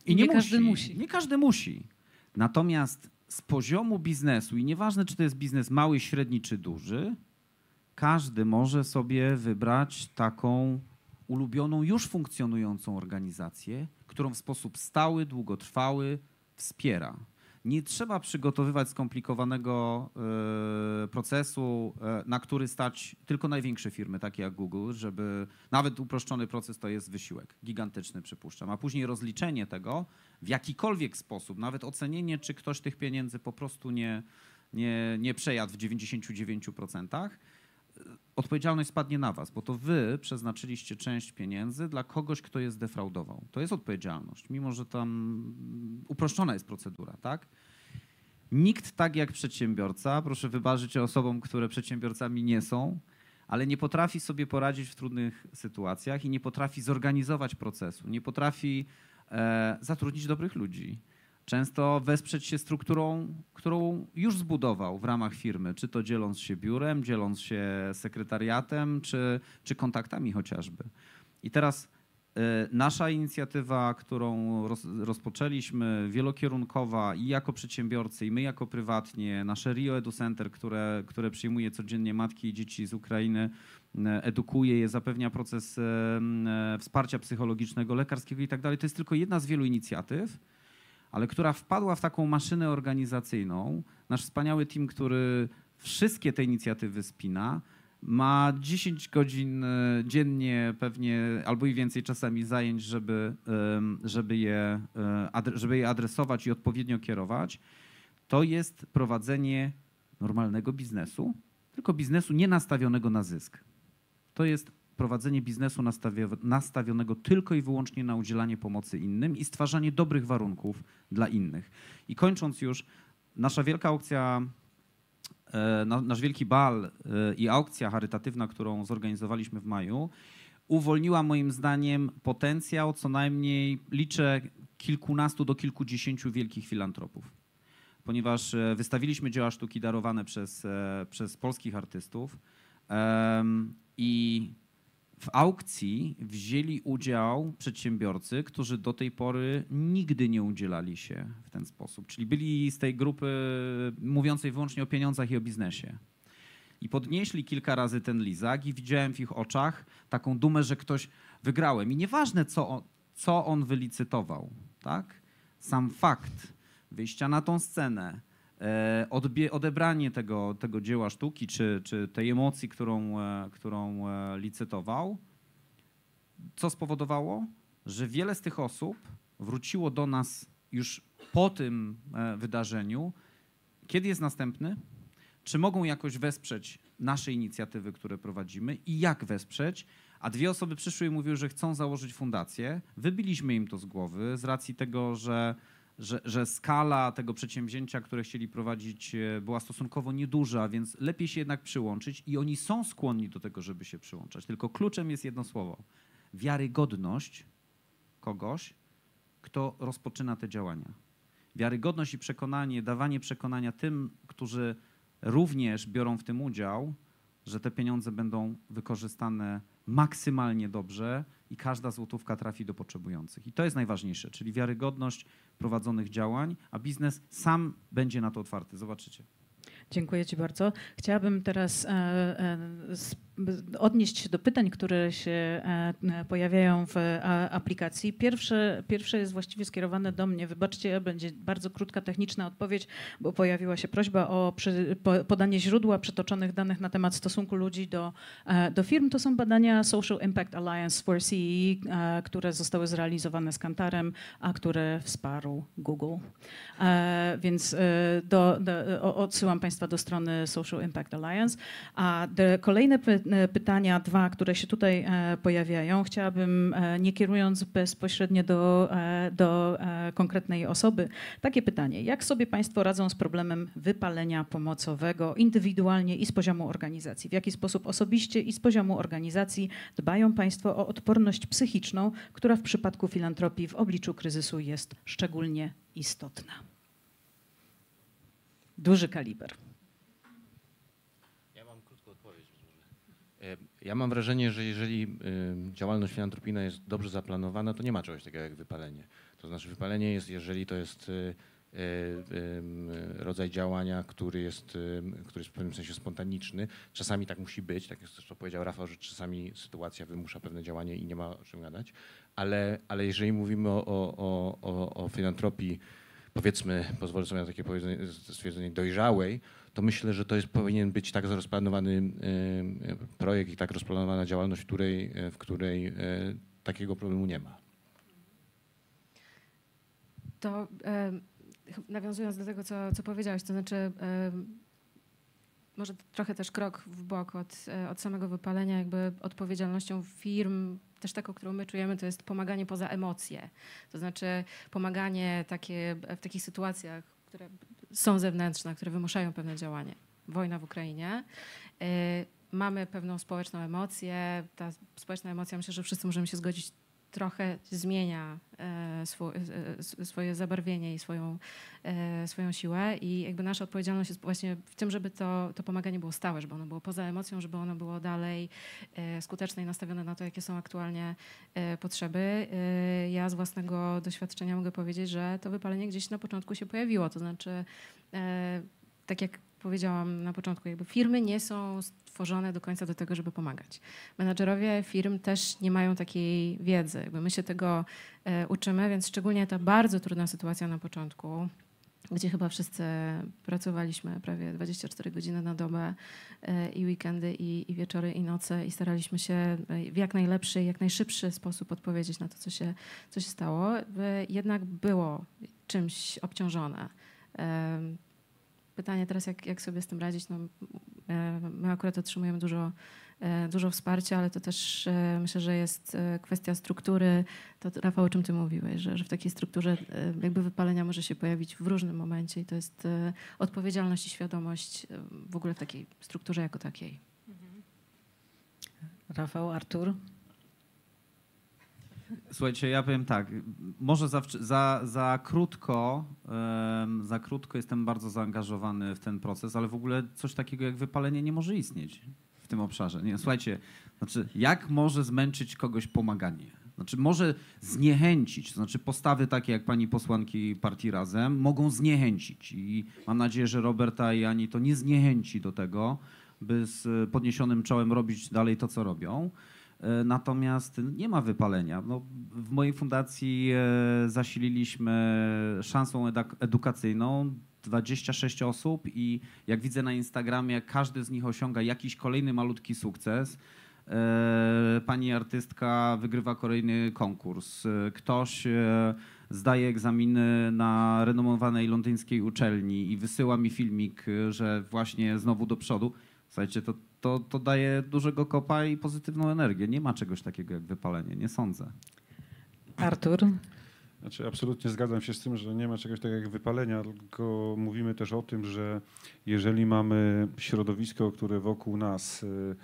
I nie każdy musi. Nie każdy musi. Natomiast z poziomu biznesu, i nieważne czy to jest biznes mały, średni czy duży, każdy może sobie wybrać taką ulubioną, już funkcjonującą organizację, którą w sposób stały, długotrwały wspiera. Nie trzeba przygotowywać skomplikowanego e, procesu, e, na który stać tylko największe firmy, takie jak Google, żeby nawet uproszczony proces to jest wysiłek, gigantyczny przypuszczam, a później rozliczenie tego w jakikolwiek sposób, nawet ocenienie, czy ktoś tych pieniędzy po prostu nie, nie, nie przejadł w 99%, odpowiedzialność spadnie na was, bo to wy przeznaczyliście część pieniędzy dla kogoś, kto je zdefraudował. To jest odpowiedzialność, mimo że tam uproszczona jest procedura, tak? Nikt tak jak przedsiębiorca, proszę wybaczyć osobom, które przedsiębiorcami nie są, ale nie potrafi sobie poradzić w trudnych sytuacjach i nie potrafi zorganizować procesu, nie potrafi e, zatrudnić dobrych ludzi często wesprzeć się strukturą, którą już zbudował w ramach firmy, czy to dzieląc się biurem, dzieląc się sekretariatem, czy, czy kontaktami chociażby. I teraz y, nasza inicjatywa, którą roz, rozpoczęliśmy, wielokierunkowa i jako przedsiębiorcy, i my jako prywatnie, nasze Rio Edu Center, które, które przyjmuje codziennie matki i dzieci z Ukrainy, y, edukuje je, zapewnia proces y, wsparcia psychologicznego, lekarskiego i tak dalej. To jest tylko jedna z wielu inicjatyw, ale która wpadła w taką maszynę organizacyjną. Nasz wspaniały team, który wszystkie te inicjatywy spina, ma 10 godzin e, dziennie pewnie albo i więcej czasami zajęć, żeby, żeby, je, e, żeby je adresować i odpowiednio kierować. To jest prowadzenie normalnego biznesu, tylko biznesu nie nastawionego na zysk. To jest prowadzenie biznesu nastawionego tylko i wyłącznie na udzielanie pomocy innym i stwarzanie dobrych warunków dla innych. I kończąc już, nasza wielka aukcja, e, nasz wielki bal e, i aukcja charytatywna, którą zorganizowaliśmy w maju, uwolniła moim zdaniem potencjał co najmniej liczę kilkunastu do kilkudziesięciu wielkich filantropów. Ponieważ e, wystawiliśmy dzieła sztuki darowane przez, przez polskich artystów i w aukcji wzięli udział przedsiębiorcy, którzy do tej pory nigdy nie udzielali się w ten sposób. Czyli byli z tej grupy mówiącej wyłącznie o pieniądzach i o biznesie. I podnieśli kilka razy ten lizak i widziałem w ich oczach taką dumę, że ktoś wygrałem. I nieważne, co on, co on wylicytował, tak? Sam fakt wyjścia na tą scenę, odbie, odebranie tego, tego dzieła sztuki, czy, czy tej emocji, którą, e, którą e, licytował, co spowodowało, że wiele z tych osób wróciło do nas już po tym wydarzeniu. Kiedy jest następny? Czy mogą jakoś wesprzeć nasze inicjatywy, które prowadzimy i jak wesprzeć? A dwie osoby przyszły i mówiły, że chcą założyć fundację. Wybiliśmy im to z głowy z racji tego, że że, że skala tego przedsięwzięcia, które chcieli prowadzić, e, była stosunkowo nieduża, więc lepiej się jednak przyłączyć i oni są skłonni do tego, żeby się przyłączać. Tylko kluczem jest jedno słowo: wiarygodność kogoś, kto rozpoczyna te działania. Wiarygodność i przekonanie, dawanie przekonania tym, którzy również biorą w tym udział, że te pieniądze będą wykorzystane maksymalnie dobrze i każda złotówka trafi do potrzebujących. I to jest najważniejsze, czyli wiarygodność prowadzonych działań, a biznes sam będzie na to otwarty. Zobaczycie. Dziękuję Ci bardzo. Chciałabym teraz e, e, odnieść się do pytań, które się e, pojawiają w aplikacji. Pierwsze, pierwsze jest właściwie skierowane do mnie. Wybaczcie, będzie bardzo krótka techniczna odpowiedź, bo pojawiła się prośba o przy, podanie źródła przytoczonych danych na temat stosunku ludzi do, do firm. To są badania Social Impact Alliance for CE, które zostały zrealizowane z Kantarem, a które wsparł Google. Więc do, do, odsyłam Państwa do strony Social Impact Alliance. A kolejne pytanie E, pytania, dwa, które się tutaj e, pojawiają, chciałabym, e, nie kierując bezpośrednio do, do konkretnej osoby, takie pytanie. Jak sobie Państwo radzą z problemem wypalenia pomocowego indywidualnie i z poziomu organizacji? W jaki sposób osobiście i z poziomu organizacji dbają Państwo o odporność psychiczną, która w przypadku filantropii w obliczu kryzysu jest szczególnie istotna? Duży kaliber. E, Ja mam wrażenie, że jeżeli y, działalność filantropijna jest dobrze zaplanowana, to nie ma czegoś takiego jak wypalenie. To znaczy wypalenie jest, jeżeli to jest y, y, rodzaj działania, który jest, który jest w pewnym sensie spontaniczny. Czasami tak musi być, tak jak zresztą powiedział Rafał, że czasami sytuacja wymusza pewne działanie i nie ma o czym gadać. Ale, ale jeżeli mówimy o, o, o, o filantropii, powiedzmy, pozwolę sobie na takie stwierdzenie, dojrzałej, to myślę, że to jest, powinien być tak rozplanowany projekt i tak rozplanowana działalność, w której, y, w której y, takiego problemu nie ma. To nawiązując do tego, co, co powiedziałeś, to znaczy może trochę też krok w bok od, e, od samego wypalenia, jakby odpowiedzialnością firm, też taką, którą my czujemy, to jest pomaganie poza emocje. To znaczy pomaganie takie, w takich sytuacjach, które są zewnętrzne, które wymuszają pewne działanie. Wojna w Ukrainie. E, Mamy pewną społeczną emocję. Ta społeczna emocja, myślę, że wszyscy możemy się zgodzić, trochę zmienia e, e, swoje zabarwienie i swoją, e, swoją siłę. I jakby nasza odpowiedzialność jest właśnie w tym, żeby to, to pomaganie było stałe, żeby ono było poza emocją, żeby ono było dalej skuteczne i nastawione na to, jakie są aktualnie potrzeby. Ja z własnego doświadczenia mogę powiedzieć, że to wypalenie gdzieś na początku się pojawiło. To znaczy, tak jak powiedziałam na początku, jakby firmy nie są stworzone do końca do tego, żeby pomagać. Menadżerowie firm też nie mają takiej wiedzy. Jakby my się tego e, uczymy, więc szczególnie ta bardzo trudna sytuacja na początku, gdzie chyba wszyscy pracowaliśmy prawie 24 godziny na dobę e, i weekendy, i, i wieczory, i noce i staraliśmy się e, w jak najlepszy, jak najszybszy sposób odpowiedzieć na to, co się, co się stało, jednak było czymś obciążone. Pytanie teraz, jak, jak sobie z tym radzić? No, my akurat otrzymujemy dużo, e, dużo wsparcia, ale to też e, myślę, że jest e, kwestia struktury. To Rafał, o czym ty mówiłeś, że, że w takiej strukturze jakby wypalenia może się pojawić w różnym momencie i to jest odpowiedzialność i świadomość w ogóle w takiej strukturze jako takiej. Rafał, Artur. Słuchajcie, ja powiem tak, może za, za, za krótko, em, za krótko jestem bardzo zaangażowany w ten proces, ale w ogóle coś takiego jak wypalenie nie może istnieć w tym obszarze. Nie, słuchajcie, znaczy jak może zmęczyć kogoś pomaganie? Znaczy może zniechęcić, to znaczy postawy takie jak pani posłanki partii Razem mogą zniechęcić i mam nadzieję, że Roberta i Ani to nie zniechęci do tego, by z podniesionym czołem robić dalej to, co robią. E, Natomiast nie ma wypalenia. No, w mojej fundacji e, zasililiśmy szansą edukacyjną 26 osób i jak widzę na Instagramie, każdy z nich osiąga jakiś kolejny malutki sukces. E, Pani artystka wygrywa kolejny konkurs. Ktoś zdaje egzaminy na renomowanej londyńskiej uczelni i wysyła mi filmik, że właśnie znowu do przodu. Słuchajcie, to, to, to daje dużego kopa i pozytywną energię. Nie ma czegoś takiego jak wypalenie, nie sądzę. Artur. Znaczy, absolutnie zgadzam się z tym, że nie ma czegoś takiego jak wypalenia, tylko mówimy też o tym, że jeżeli mamy środowisko, które wokół nas y,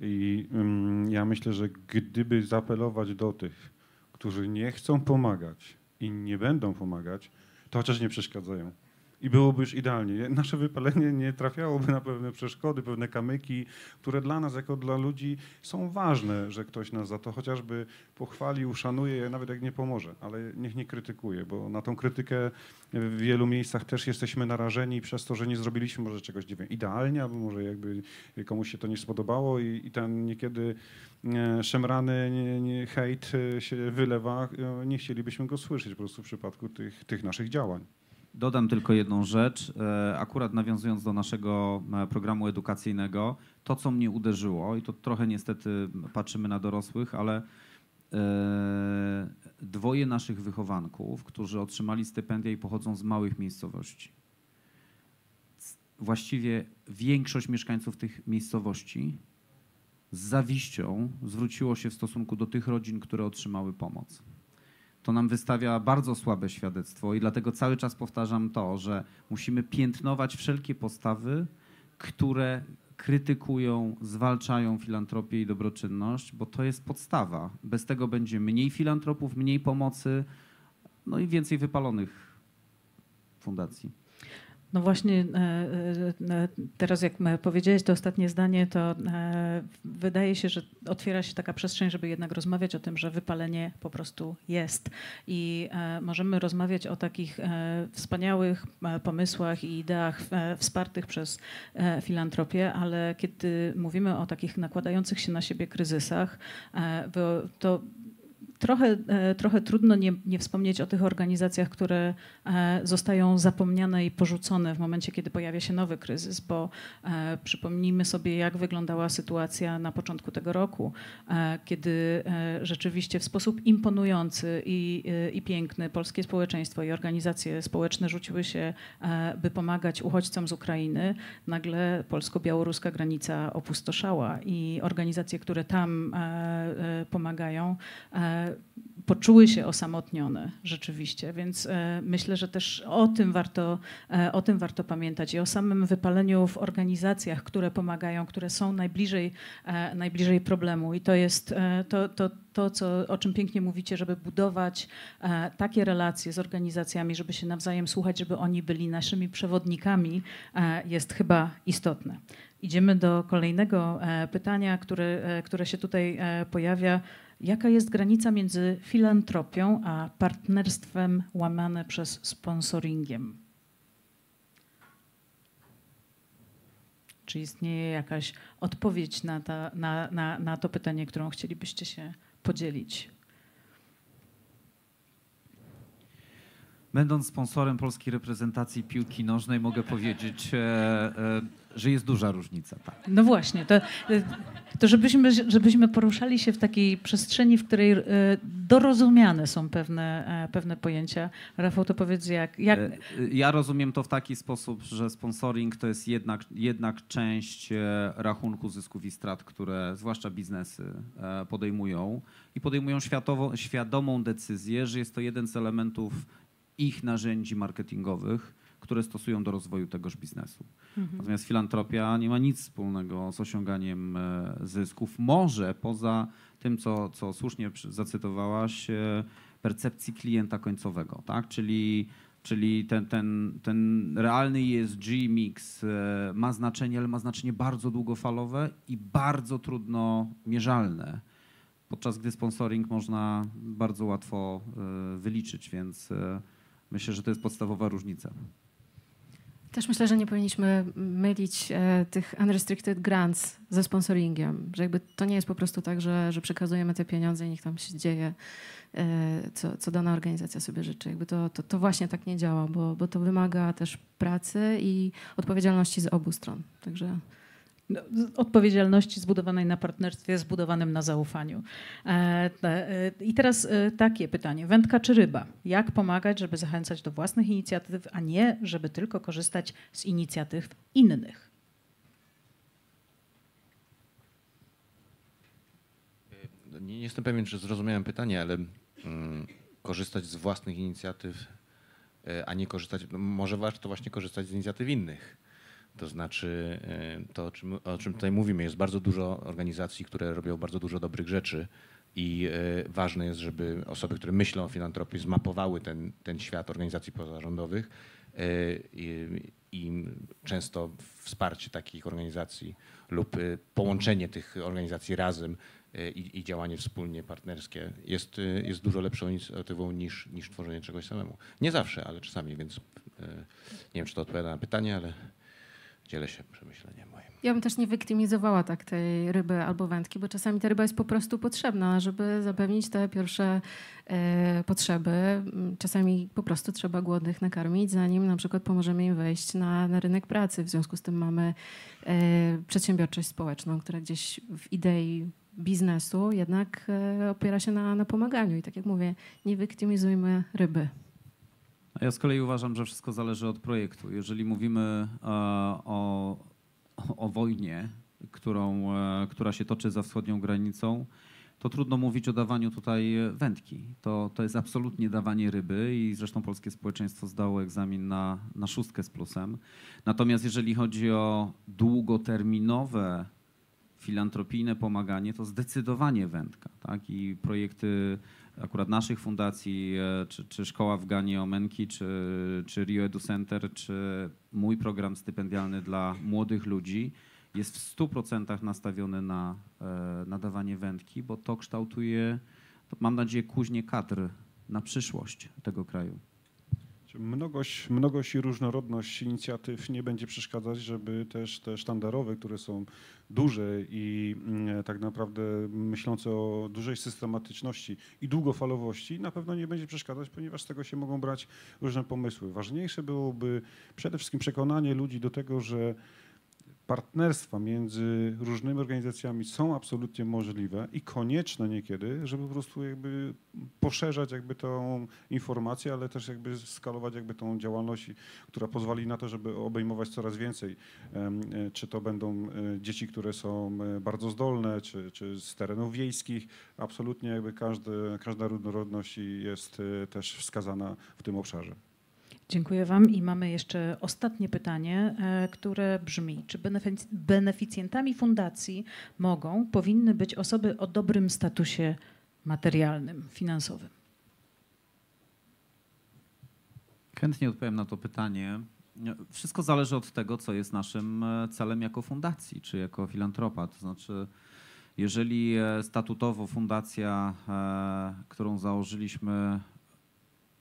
i ym, ja myślę, że gdyby zaapelować do tych, którzy nie chcą pomagać i nie będą pomagać, to chociaż nie przeszkadzają. I byłoby już idealnie. Nasze wypalenie nie trafiałoby na pewne przeszkody, pewne kamyki, które dla nas, jako dla ludzi, są ważne, że ktoś nas za to chociażby pochwalił, szanuje, nawet jak nie pomoże, ale niech nie krytykuje, bo na tą krytykę w wielu miejscach też jesteśmy narażeni przez to, że nie zrobiliśmy może czegoś nie wiem, idealnie, albo może jakby komuś się to nie spodobało i, i ten niekiedy e, szemrany nie, nie, hejt się wylewa, e, nie chcielibyśmy go słyszeć po prostu w przypadku tych, tych naszych działań. Dodam tylko jedną rzecz. E, Akurat nawiązując do naszego e, programu edukacyjnego, to co mnie uderzyło, i to trochę niestety patrzymy na dorosłych, ale e, dwoje naszych wychowanków, którzy otrzymali stypendia i pochodzą z małych miejscowości. Właściwie większość mieszkańców tych miejscowości z zawiścią zwróciło się w stosunku do tych rodzin, które otrzymały pomoc to nam wystawia bardzo słabe świadectwo i dlatego cały czas powtarzam to, że musimy piętnować wszelkie postawy, które krytykują, zwalczają filantropię i dobroczynność, bo to jest podstawa. Bez tego będzie mniej filantropów, mniej pomocy, no i więcej wypalonych fundacji. No właśnie, e, e, teraz jak powiedziałeś to ostatnie zdanie, to e, wydaje się, że otwiera się taka przestrzeń, żeby jednak rozmawiać o tym, że wypalenie po prostu jest. I możemy rozmawiać o takich wspaniałych pomysłach i ideach wspartych przez filantropię, ale kiedy mówimy o takich nakładających się na siebie kryzysach, to trochę, e, trochę trudno nie, nie, wspomnieć o tych organizacjach, które e, zostają zapomniane i porzucone w momencie, kiedy pojawia się nowy kryzys, bo e, przypomnijmy sobie, jak wyglądała sytuacja na początku tego roku, kiedy rzeczywiście w sposób imponujący i, i piękny polskie społeczeństwo i organizacje społeczne rzuciły się, by pomagać uchodźcom z Ukrainy. Nagle polsko-białoruska granica opustoszała i organizacje, które tam pomagają, poczuły się osamotnione rzeczywiście, więc e, myślę, że też o tym, warto, e, o tym warto pamiętać i o samym wypaleniu w organizacjach, które pomagają, które są najbliżej, e, najbliżej problemu i to jest to, to, to co, o czym pięknie mówicie, żeby budować takie relacje z organizacjami, żeby się nawzajem słuchać, żeby oni byli naszymi przewodnikami, jest chyba istotne. Idziemy do kolejnego pytania, które, które się tutaj pojawia. Jaka jest granica między filantropią a partnerstwem łamane przez sponsoringiem? Czy istnieje jakaś odpowiedź na, ta, na, na, na to pytanie, którą chcielibyście się podzielić? Będąc sponsorem polskiej reprezentacji piłki nożnej, mogę powiedzieć, e, e, że jest duża różnica. Tak. No właśnie, to, to żebyśmy, żebyśmy poruszali się w takiej przestrzeni, w której e, dorozumiane są pewne, e, pewne pojęcia. Rafał, to powiedz jak, jak... E, ja rozumiem to w taki sposób, że sponsoring to jest jednak, jednak część rachunku zysków i strat, które zwłaszcza biznesy podejmują i podejmują światowo, świadomą decyzję, że jest to jeden z elementów ich narzędzi marketingowych, które stosują do rozwoju tegoż biznesu. Mhm. Natomiast filantropia nie ma nic wspólnego z osiąganiem e, zysków. Może poza tym, co, co słusznie zacytowałaś, e, percepcji klienta końcowego, tak? Czyli Czyli ten, ten, ten realny ESG mix e, ma znaczenie, ale ma znaczenie bardzo długofalowe i bardzo trudno mierzalne. Podczas gdy sponsoring można bardzo łatwo wyliczyć, więc myślę, że to jest podstawowa różnica. Też myślę, że nie powinniśmy mylić e, tych unrestricted grants ze sponsoringiem, że jakby to nie jest po prostu tak, że, że przekazujemy te pieniądze i niech tam się dzieje, e, co, co dana organizacja sobie życzy. Jakby to, to, to właśnie tak nie działa, bo, bo to wymaga też pracy i odpowiedzialności z obu stron. Także odpowiedzialności zbudowanej na partnerstwie, zbudowanym na zaufaniu. E, e, I teraz e, takie pytanie. Wędka czy ryba? Jak pomagać, żeby zachęcać do własnych inicjatyw, a nie żeby tylko korzystać z inicjatyw innych? Nie, nie jestem pewien, czy zrozumiałem pytanie, ale mm, korzystać z własnych inicjatyw, a nie korzystać, no, może warto właśnie korzystać z inicjatyw innych. To znaczy, e, to o czym, o czym tutaj mówimy, jest bardzo dużo organizacji, które robią bardzo dużo dobrych rzeczy i e, ważne jest, żeby osoby, które myślą o filantropii, zmapowały ten, ten świat organizacji pozarządowych e, i, i często wsparcie takich organizacji lub połączenie tych organizacji razem i, i, działanie wspólnie partnerskie jest, jest dużo lepszą inicjatywą niż, niż tworzenie czegoś samemu. Nie zawsze, ale czasami, więc nie wiem, czy to odpowiada na pytanie, ale dzielę się przemyśleniem moim. Ja bym też nie wyktymizowała tak tej ryby albo wędki, bo czasami ta ryba jest po prostu potrzebna, żeby zapewnić te pierwsze e, potrzeby. Czasami po prostu trzeba głodnych nakarmić, zanim na przykład pomożemy im wejść na, na rynek pracy. W związku z tym mamy e, przedsiębiorczość społeczną, która gdzieś w idei biznesu jednak e, opiera się na, na pomaganiu. I tak jak mówię, nie wyktymizujmy ryby. Ja z kolei uważam, że wszystko zależy od projektu. Jeżeli mówimy e, o, o wojnie, którą, e, która się toczy za wschodnią granicą, to trudno mówić o dawaniu tutaj wędki. To, to jest absolutnie dawanie ryby i zresztą polskie społeczeństwo zdało egzamin na, na szóstkę z plusem. Natomiast jeżeli chodzi o długoterminowe filantropijne pomaganie to zdecydowanie wędka. Tak? I projekty akurat naszych fundacji, e, czy, czy Szkoła w Ganie Omenki, czy, czy Rio Edu Center, czy mój program stypendialny dla młodych ludzi jest w 100% nastawiony na, e, na dawanie wędki, bo to kształtuje, mam nadzieję, kuźnie kadr na przyszłość tego kraju. Mnogość, mnogość i różnorodność inicjatyw nie będzie przeszkadzać, żeby też te sztandarowe, które są duże i mm, tak naprawdę myślące o dużej systematyczności i długofalowości, na pewno nie będzie przeszkadzać, ponieważ z tego się mogą brać różne pomysły. Ważniejsze byłoby przede wszystkim przekonanie ludzi do tego, że partnerstwa między różnymi organizacjami są absolutnie możliwe i konieczne niekiedy, żeby po prostu jakby poszerzać jakby tą informację, ale też jakby skalować jakby tą działalność, która pozwoli na to, żeby obejmować coraz więcej. E, czy to będą e, dzieci, które są e, bardzo zdolne, czy, czy z terenów wiejskich. Absolutnie jakby każdy, każda różnorodność jest też wskazana w tym obszarze. Dziękuję Wam i mamy jeszcze ostatnie pytanie, e, które brzmi: czy beneficjentami fundacji mogą, powinny być osoby o dobrym statusie materialnym, finansowym? Chętnie odpowiem na to pytanie. Wszystko zależy od tego, co jest naszym e, celem jako fundacji czy jako filantropa. To znaczy, jeżeli e, statutowo fundacja, którą założyliśmy,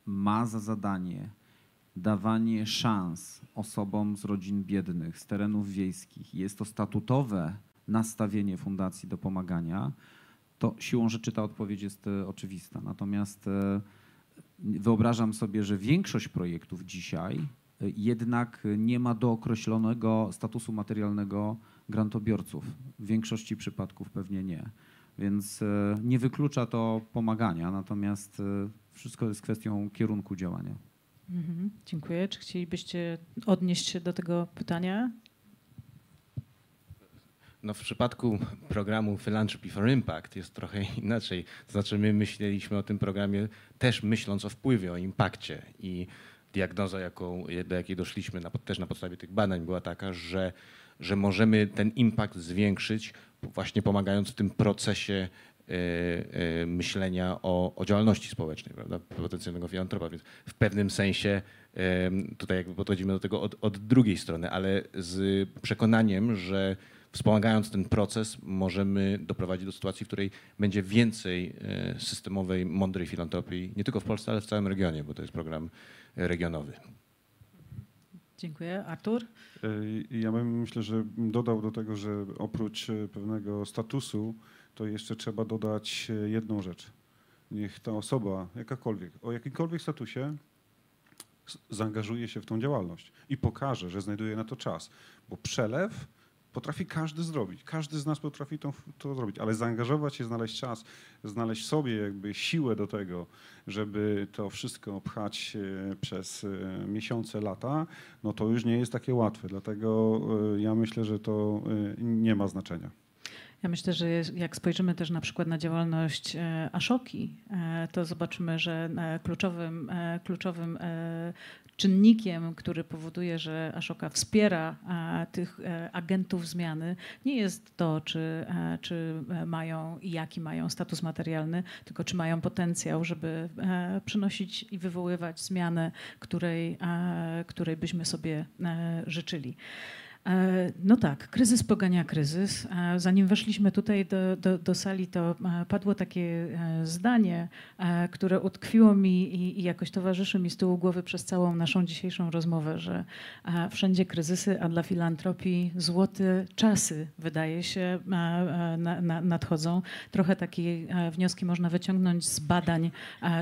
ma za zadanie dawanie szans osobom z rodzin biednych, z terenów wiejskich, jest to statutowe nastawienie fundacji do pomagania, to siłą rzeczy ta odpowiedź jest e, oczywista. Natomiast e, wyobrażam sobie, że większość projektów dzisiaj e, jednak nie ma dookreślonego statusu materialnego grantobiorców. W większości przypadków pewnie nie. Więc nie wyklucza to pomagania, natomiast wszystko jest kwestią kierunku działania. Mhm, dziękuję. Czy chcielibyście odnieść się do tego pytania? No w przypadku programu Philanthropy for Impact jest trochę inaczej. Znaczy my myśleliśmy o tym programie też myśląc o wpływie, o impakcie i diagnoza, jaką, do jakiej doszliśmy na, też na podstawie tych badań była taka, że, że możemy ten impact zwiększyć właśnie pomagając w tym procesie myślenia o, o działalności społecznej, prawda, potencjalnego filantropa, więc w pewnym sensie tutaj jakby podchodzimy do tego od, od drugiej strony, ale z przekonaniem, że wspomagając ten proces możemy doprowadzić do sytuacji, w której będzie więcej y, systemowej, mądrej filantropii, nie tylko w Polsce, ale w całym regionie, bo to jest program regionowy. Dziękuję. Artur? Ja bym myślę, że dodał do tego, że oprócz pewnego statusu to jeszcze trzeba dodać e, jedną rzecz. Niech ta osoba, jakakolwiek, o jakimkolwiek statusie, zaangażuje się w tą działalność i pokaże, że znajduje na to czas. Bo przelew potrafi każdy zrobić. Każdy z nas potrafi to, to zrobić, ale zaangażować się, znaleźć czas, znaleźć sobie jakby siłę do tego, żeby to wszystko pchać e, przez e, miesiące, lata, no to już nie jest takie łatwe. Dlatego ja myślę, że to nie ma znaczenia. Ja myślę, że jak spojrzymy też na przykład na działalność e, Ashoki, e, to zobaczymy, że e, kluczowym, kluczowym czynnikiem, który powoduje, że Ashoka wspiera tych agentów zmiany, nie jest to, czy, czy mają i jaki mają status materialny, tylko czy mają potencjał, żeby przynosić i wywoływać zmianę, której, której byśmy sobie życzyli. E, no tak, kryzys pogania kryzys. E, zanim weszliśmy tutaj do, do, do, sali, to e, padło takie zdanie, które utkwiło mi i, i, jakoś towarzyszy mi z tyłu głowy przez całą naszą dzisiejszą rozmowę, że wszędzie kryzysy, a dla filantropii złote czasy, wydaje się, na, na, nadchodzą. Trochę takie wnioski można wyciągnąć z badań,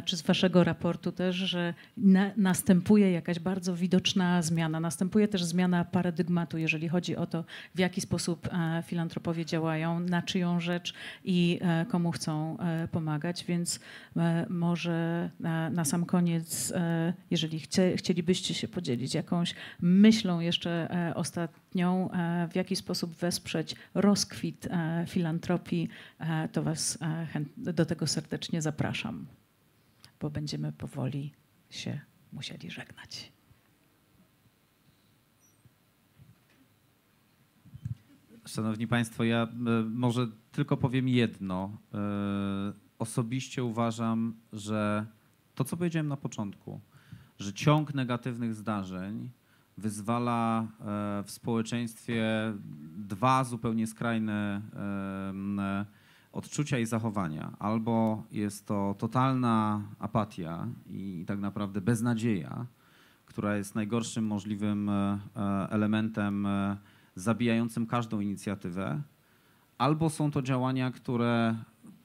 czy z waszego raportu też, że na, następuje jakaś bardzo widoczna zmiana. Następuje też zmiana paradygmatu, jeżeli chodzi o to, w jaki sposób e, filantropowie działają, na czyją rzecz i e, komu chcą e, pomagać. Więc może na sam koniec, jeżeli chcielibyście się podzielić jakąś myślą jeszcze ostatnią, w jaki sposób wesprzeć rozkwit filantropii, to Was do tego serdecznie zapraszam, bo będziemy powoli się musieli żegnać. Szanowni Państwo, ja e, może tylko powiem jedno. E, Osobiście uważam, że to, co powiedziałem na początku, że ciąg negatywnych zdarzeń wyzwala e, w społeczeństwie dwa zupełnie skrajne odczucia i zachowania. Albo jest to totalna apatia i tak naprawdę beznadzieja, która jest najgorszym możliwym elementem zabijającym każdą inicjatywę, albo są to działania, które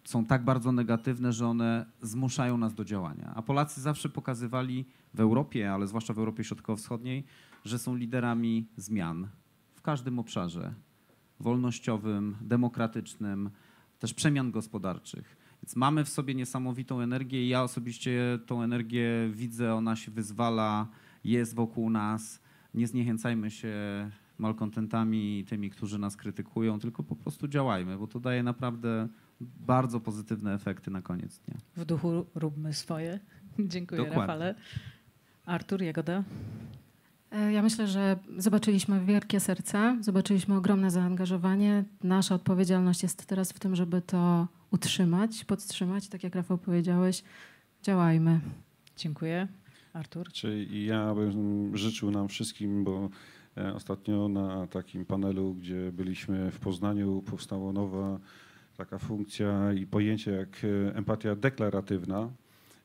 są tak bardzo negatywne, że one zmuszają nas do działania. A Polacy zawsze pokazywali w Europie, ale zwłaszcza w Europie Środkowo-Wschodniej, że są liderami zmian w każdym obszarze wolnościowym, demokratycznym, też przemian gospodarczych. Więc mamy w sobie niesamowitą energię i ja osobiście tą energię widzę, ona się wyzwala, jest wokół nas. Nie zniechęcajmy się malkontentami i tymi, którzy nas krytykują, tylko po prostu działajmy, bo to daje naprawdę bardzo pozytywne efekty na koniec dnia. W duchu róbmy swoje. *laughs* Dziękuję, Dokładnie. Rafale. Artur, Jagoda? E, Ja myślę, że zobaczyliśmy wielkie serce, zobaczyliśmy ogromne zaangażowanie. Nasza odpowiedzialność jest teraz w tym, żeby to utrzymać, podtrzymać. Tak jak Rafał powiedziałeś, działajmy. Dziękuję. Artur? Czyli ja bym życzył nam wszystkim, bo ostatnio na takim panelu, gdzie byliśmy w Poznaniu, powstała nowa taka funkcja i pojęcie jak e, empatia deklaratywna.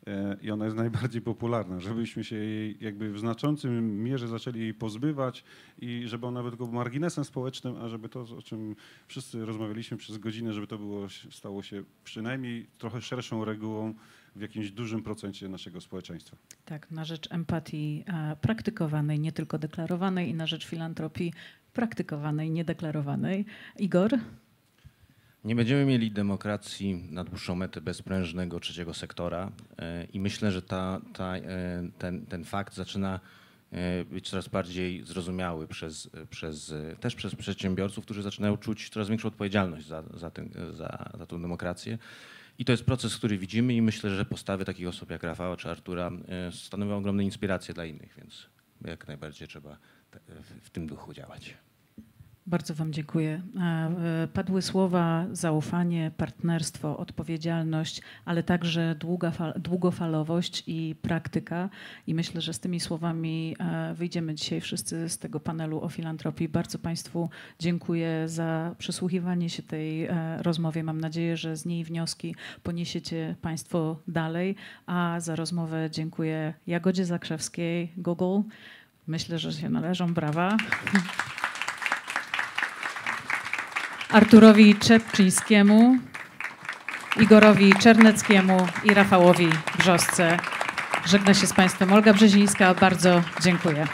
E, I ona jest *laughs* najbardziej popularna, żebyśmy się jej jakby w znaczącym mierze zaczęli jej pozbywać i żeby ona była tylko marginesem społecznym, a żeby to, o czym wszyscy rozmawialiśmy przez godzinę, żeby to było, stało się przynajmniej trochę szerszą regułą w jakimś dużym procencie naszego społeczeństwa. Tak, na rzecz empatii e, praktykowanej, nie tylko deklarowanej i na rzecz filantropii praktykowanej, niedeklarowanej. Igor? Nie będziemy mieli demokracji na dłuższą metę bezprężnego trzeciego sektora e, i myślę, że ta, ta, e, ten, ten fakt zaczyna być coraz bardziej zrozumiały przez, przez, też przez przedsiębiorców, którzy zaczynają czuć coraz większą odpowiedzialność za, za, ten, za, za tą demokrację. I to jest proces, który widzimy i myślę, że postawy takich osób jak Rafała czy Artura e, stanowią ogromne inspiracje dla innych, więc jak najbardziej trzeba w tym duchu działać. Bardzo Wam dziękuję. E, e, Padły słowa zaufanie, partnerstwo, odpowiedzialność, ale także długa fal, długofalowość i praktyka. I myślę, że z tymi słowami e, wyjdziemy dzisiaj wszyscy z tego panelu o filantropii. Bardzo Państwu dziękuję za przysłuchiwanie się tej rozmowie. Mam nadzieję, że z niej wnioski poniesiecie Państwo dalej. A za rozmowę dziękuję Jagodzie Zakrzewskiej, Google. Myślę, że się należą brawa. *laughs* Arturowi Czepczyńskiemu, Igorowi Czerneckiemu i Rafałowi Brzosce. Żegna się z Państwem Olga Brzezińska. Bardzo dziękuję.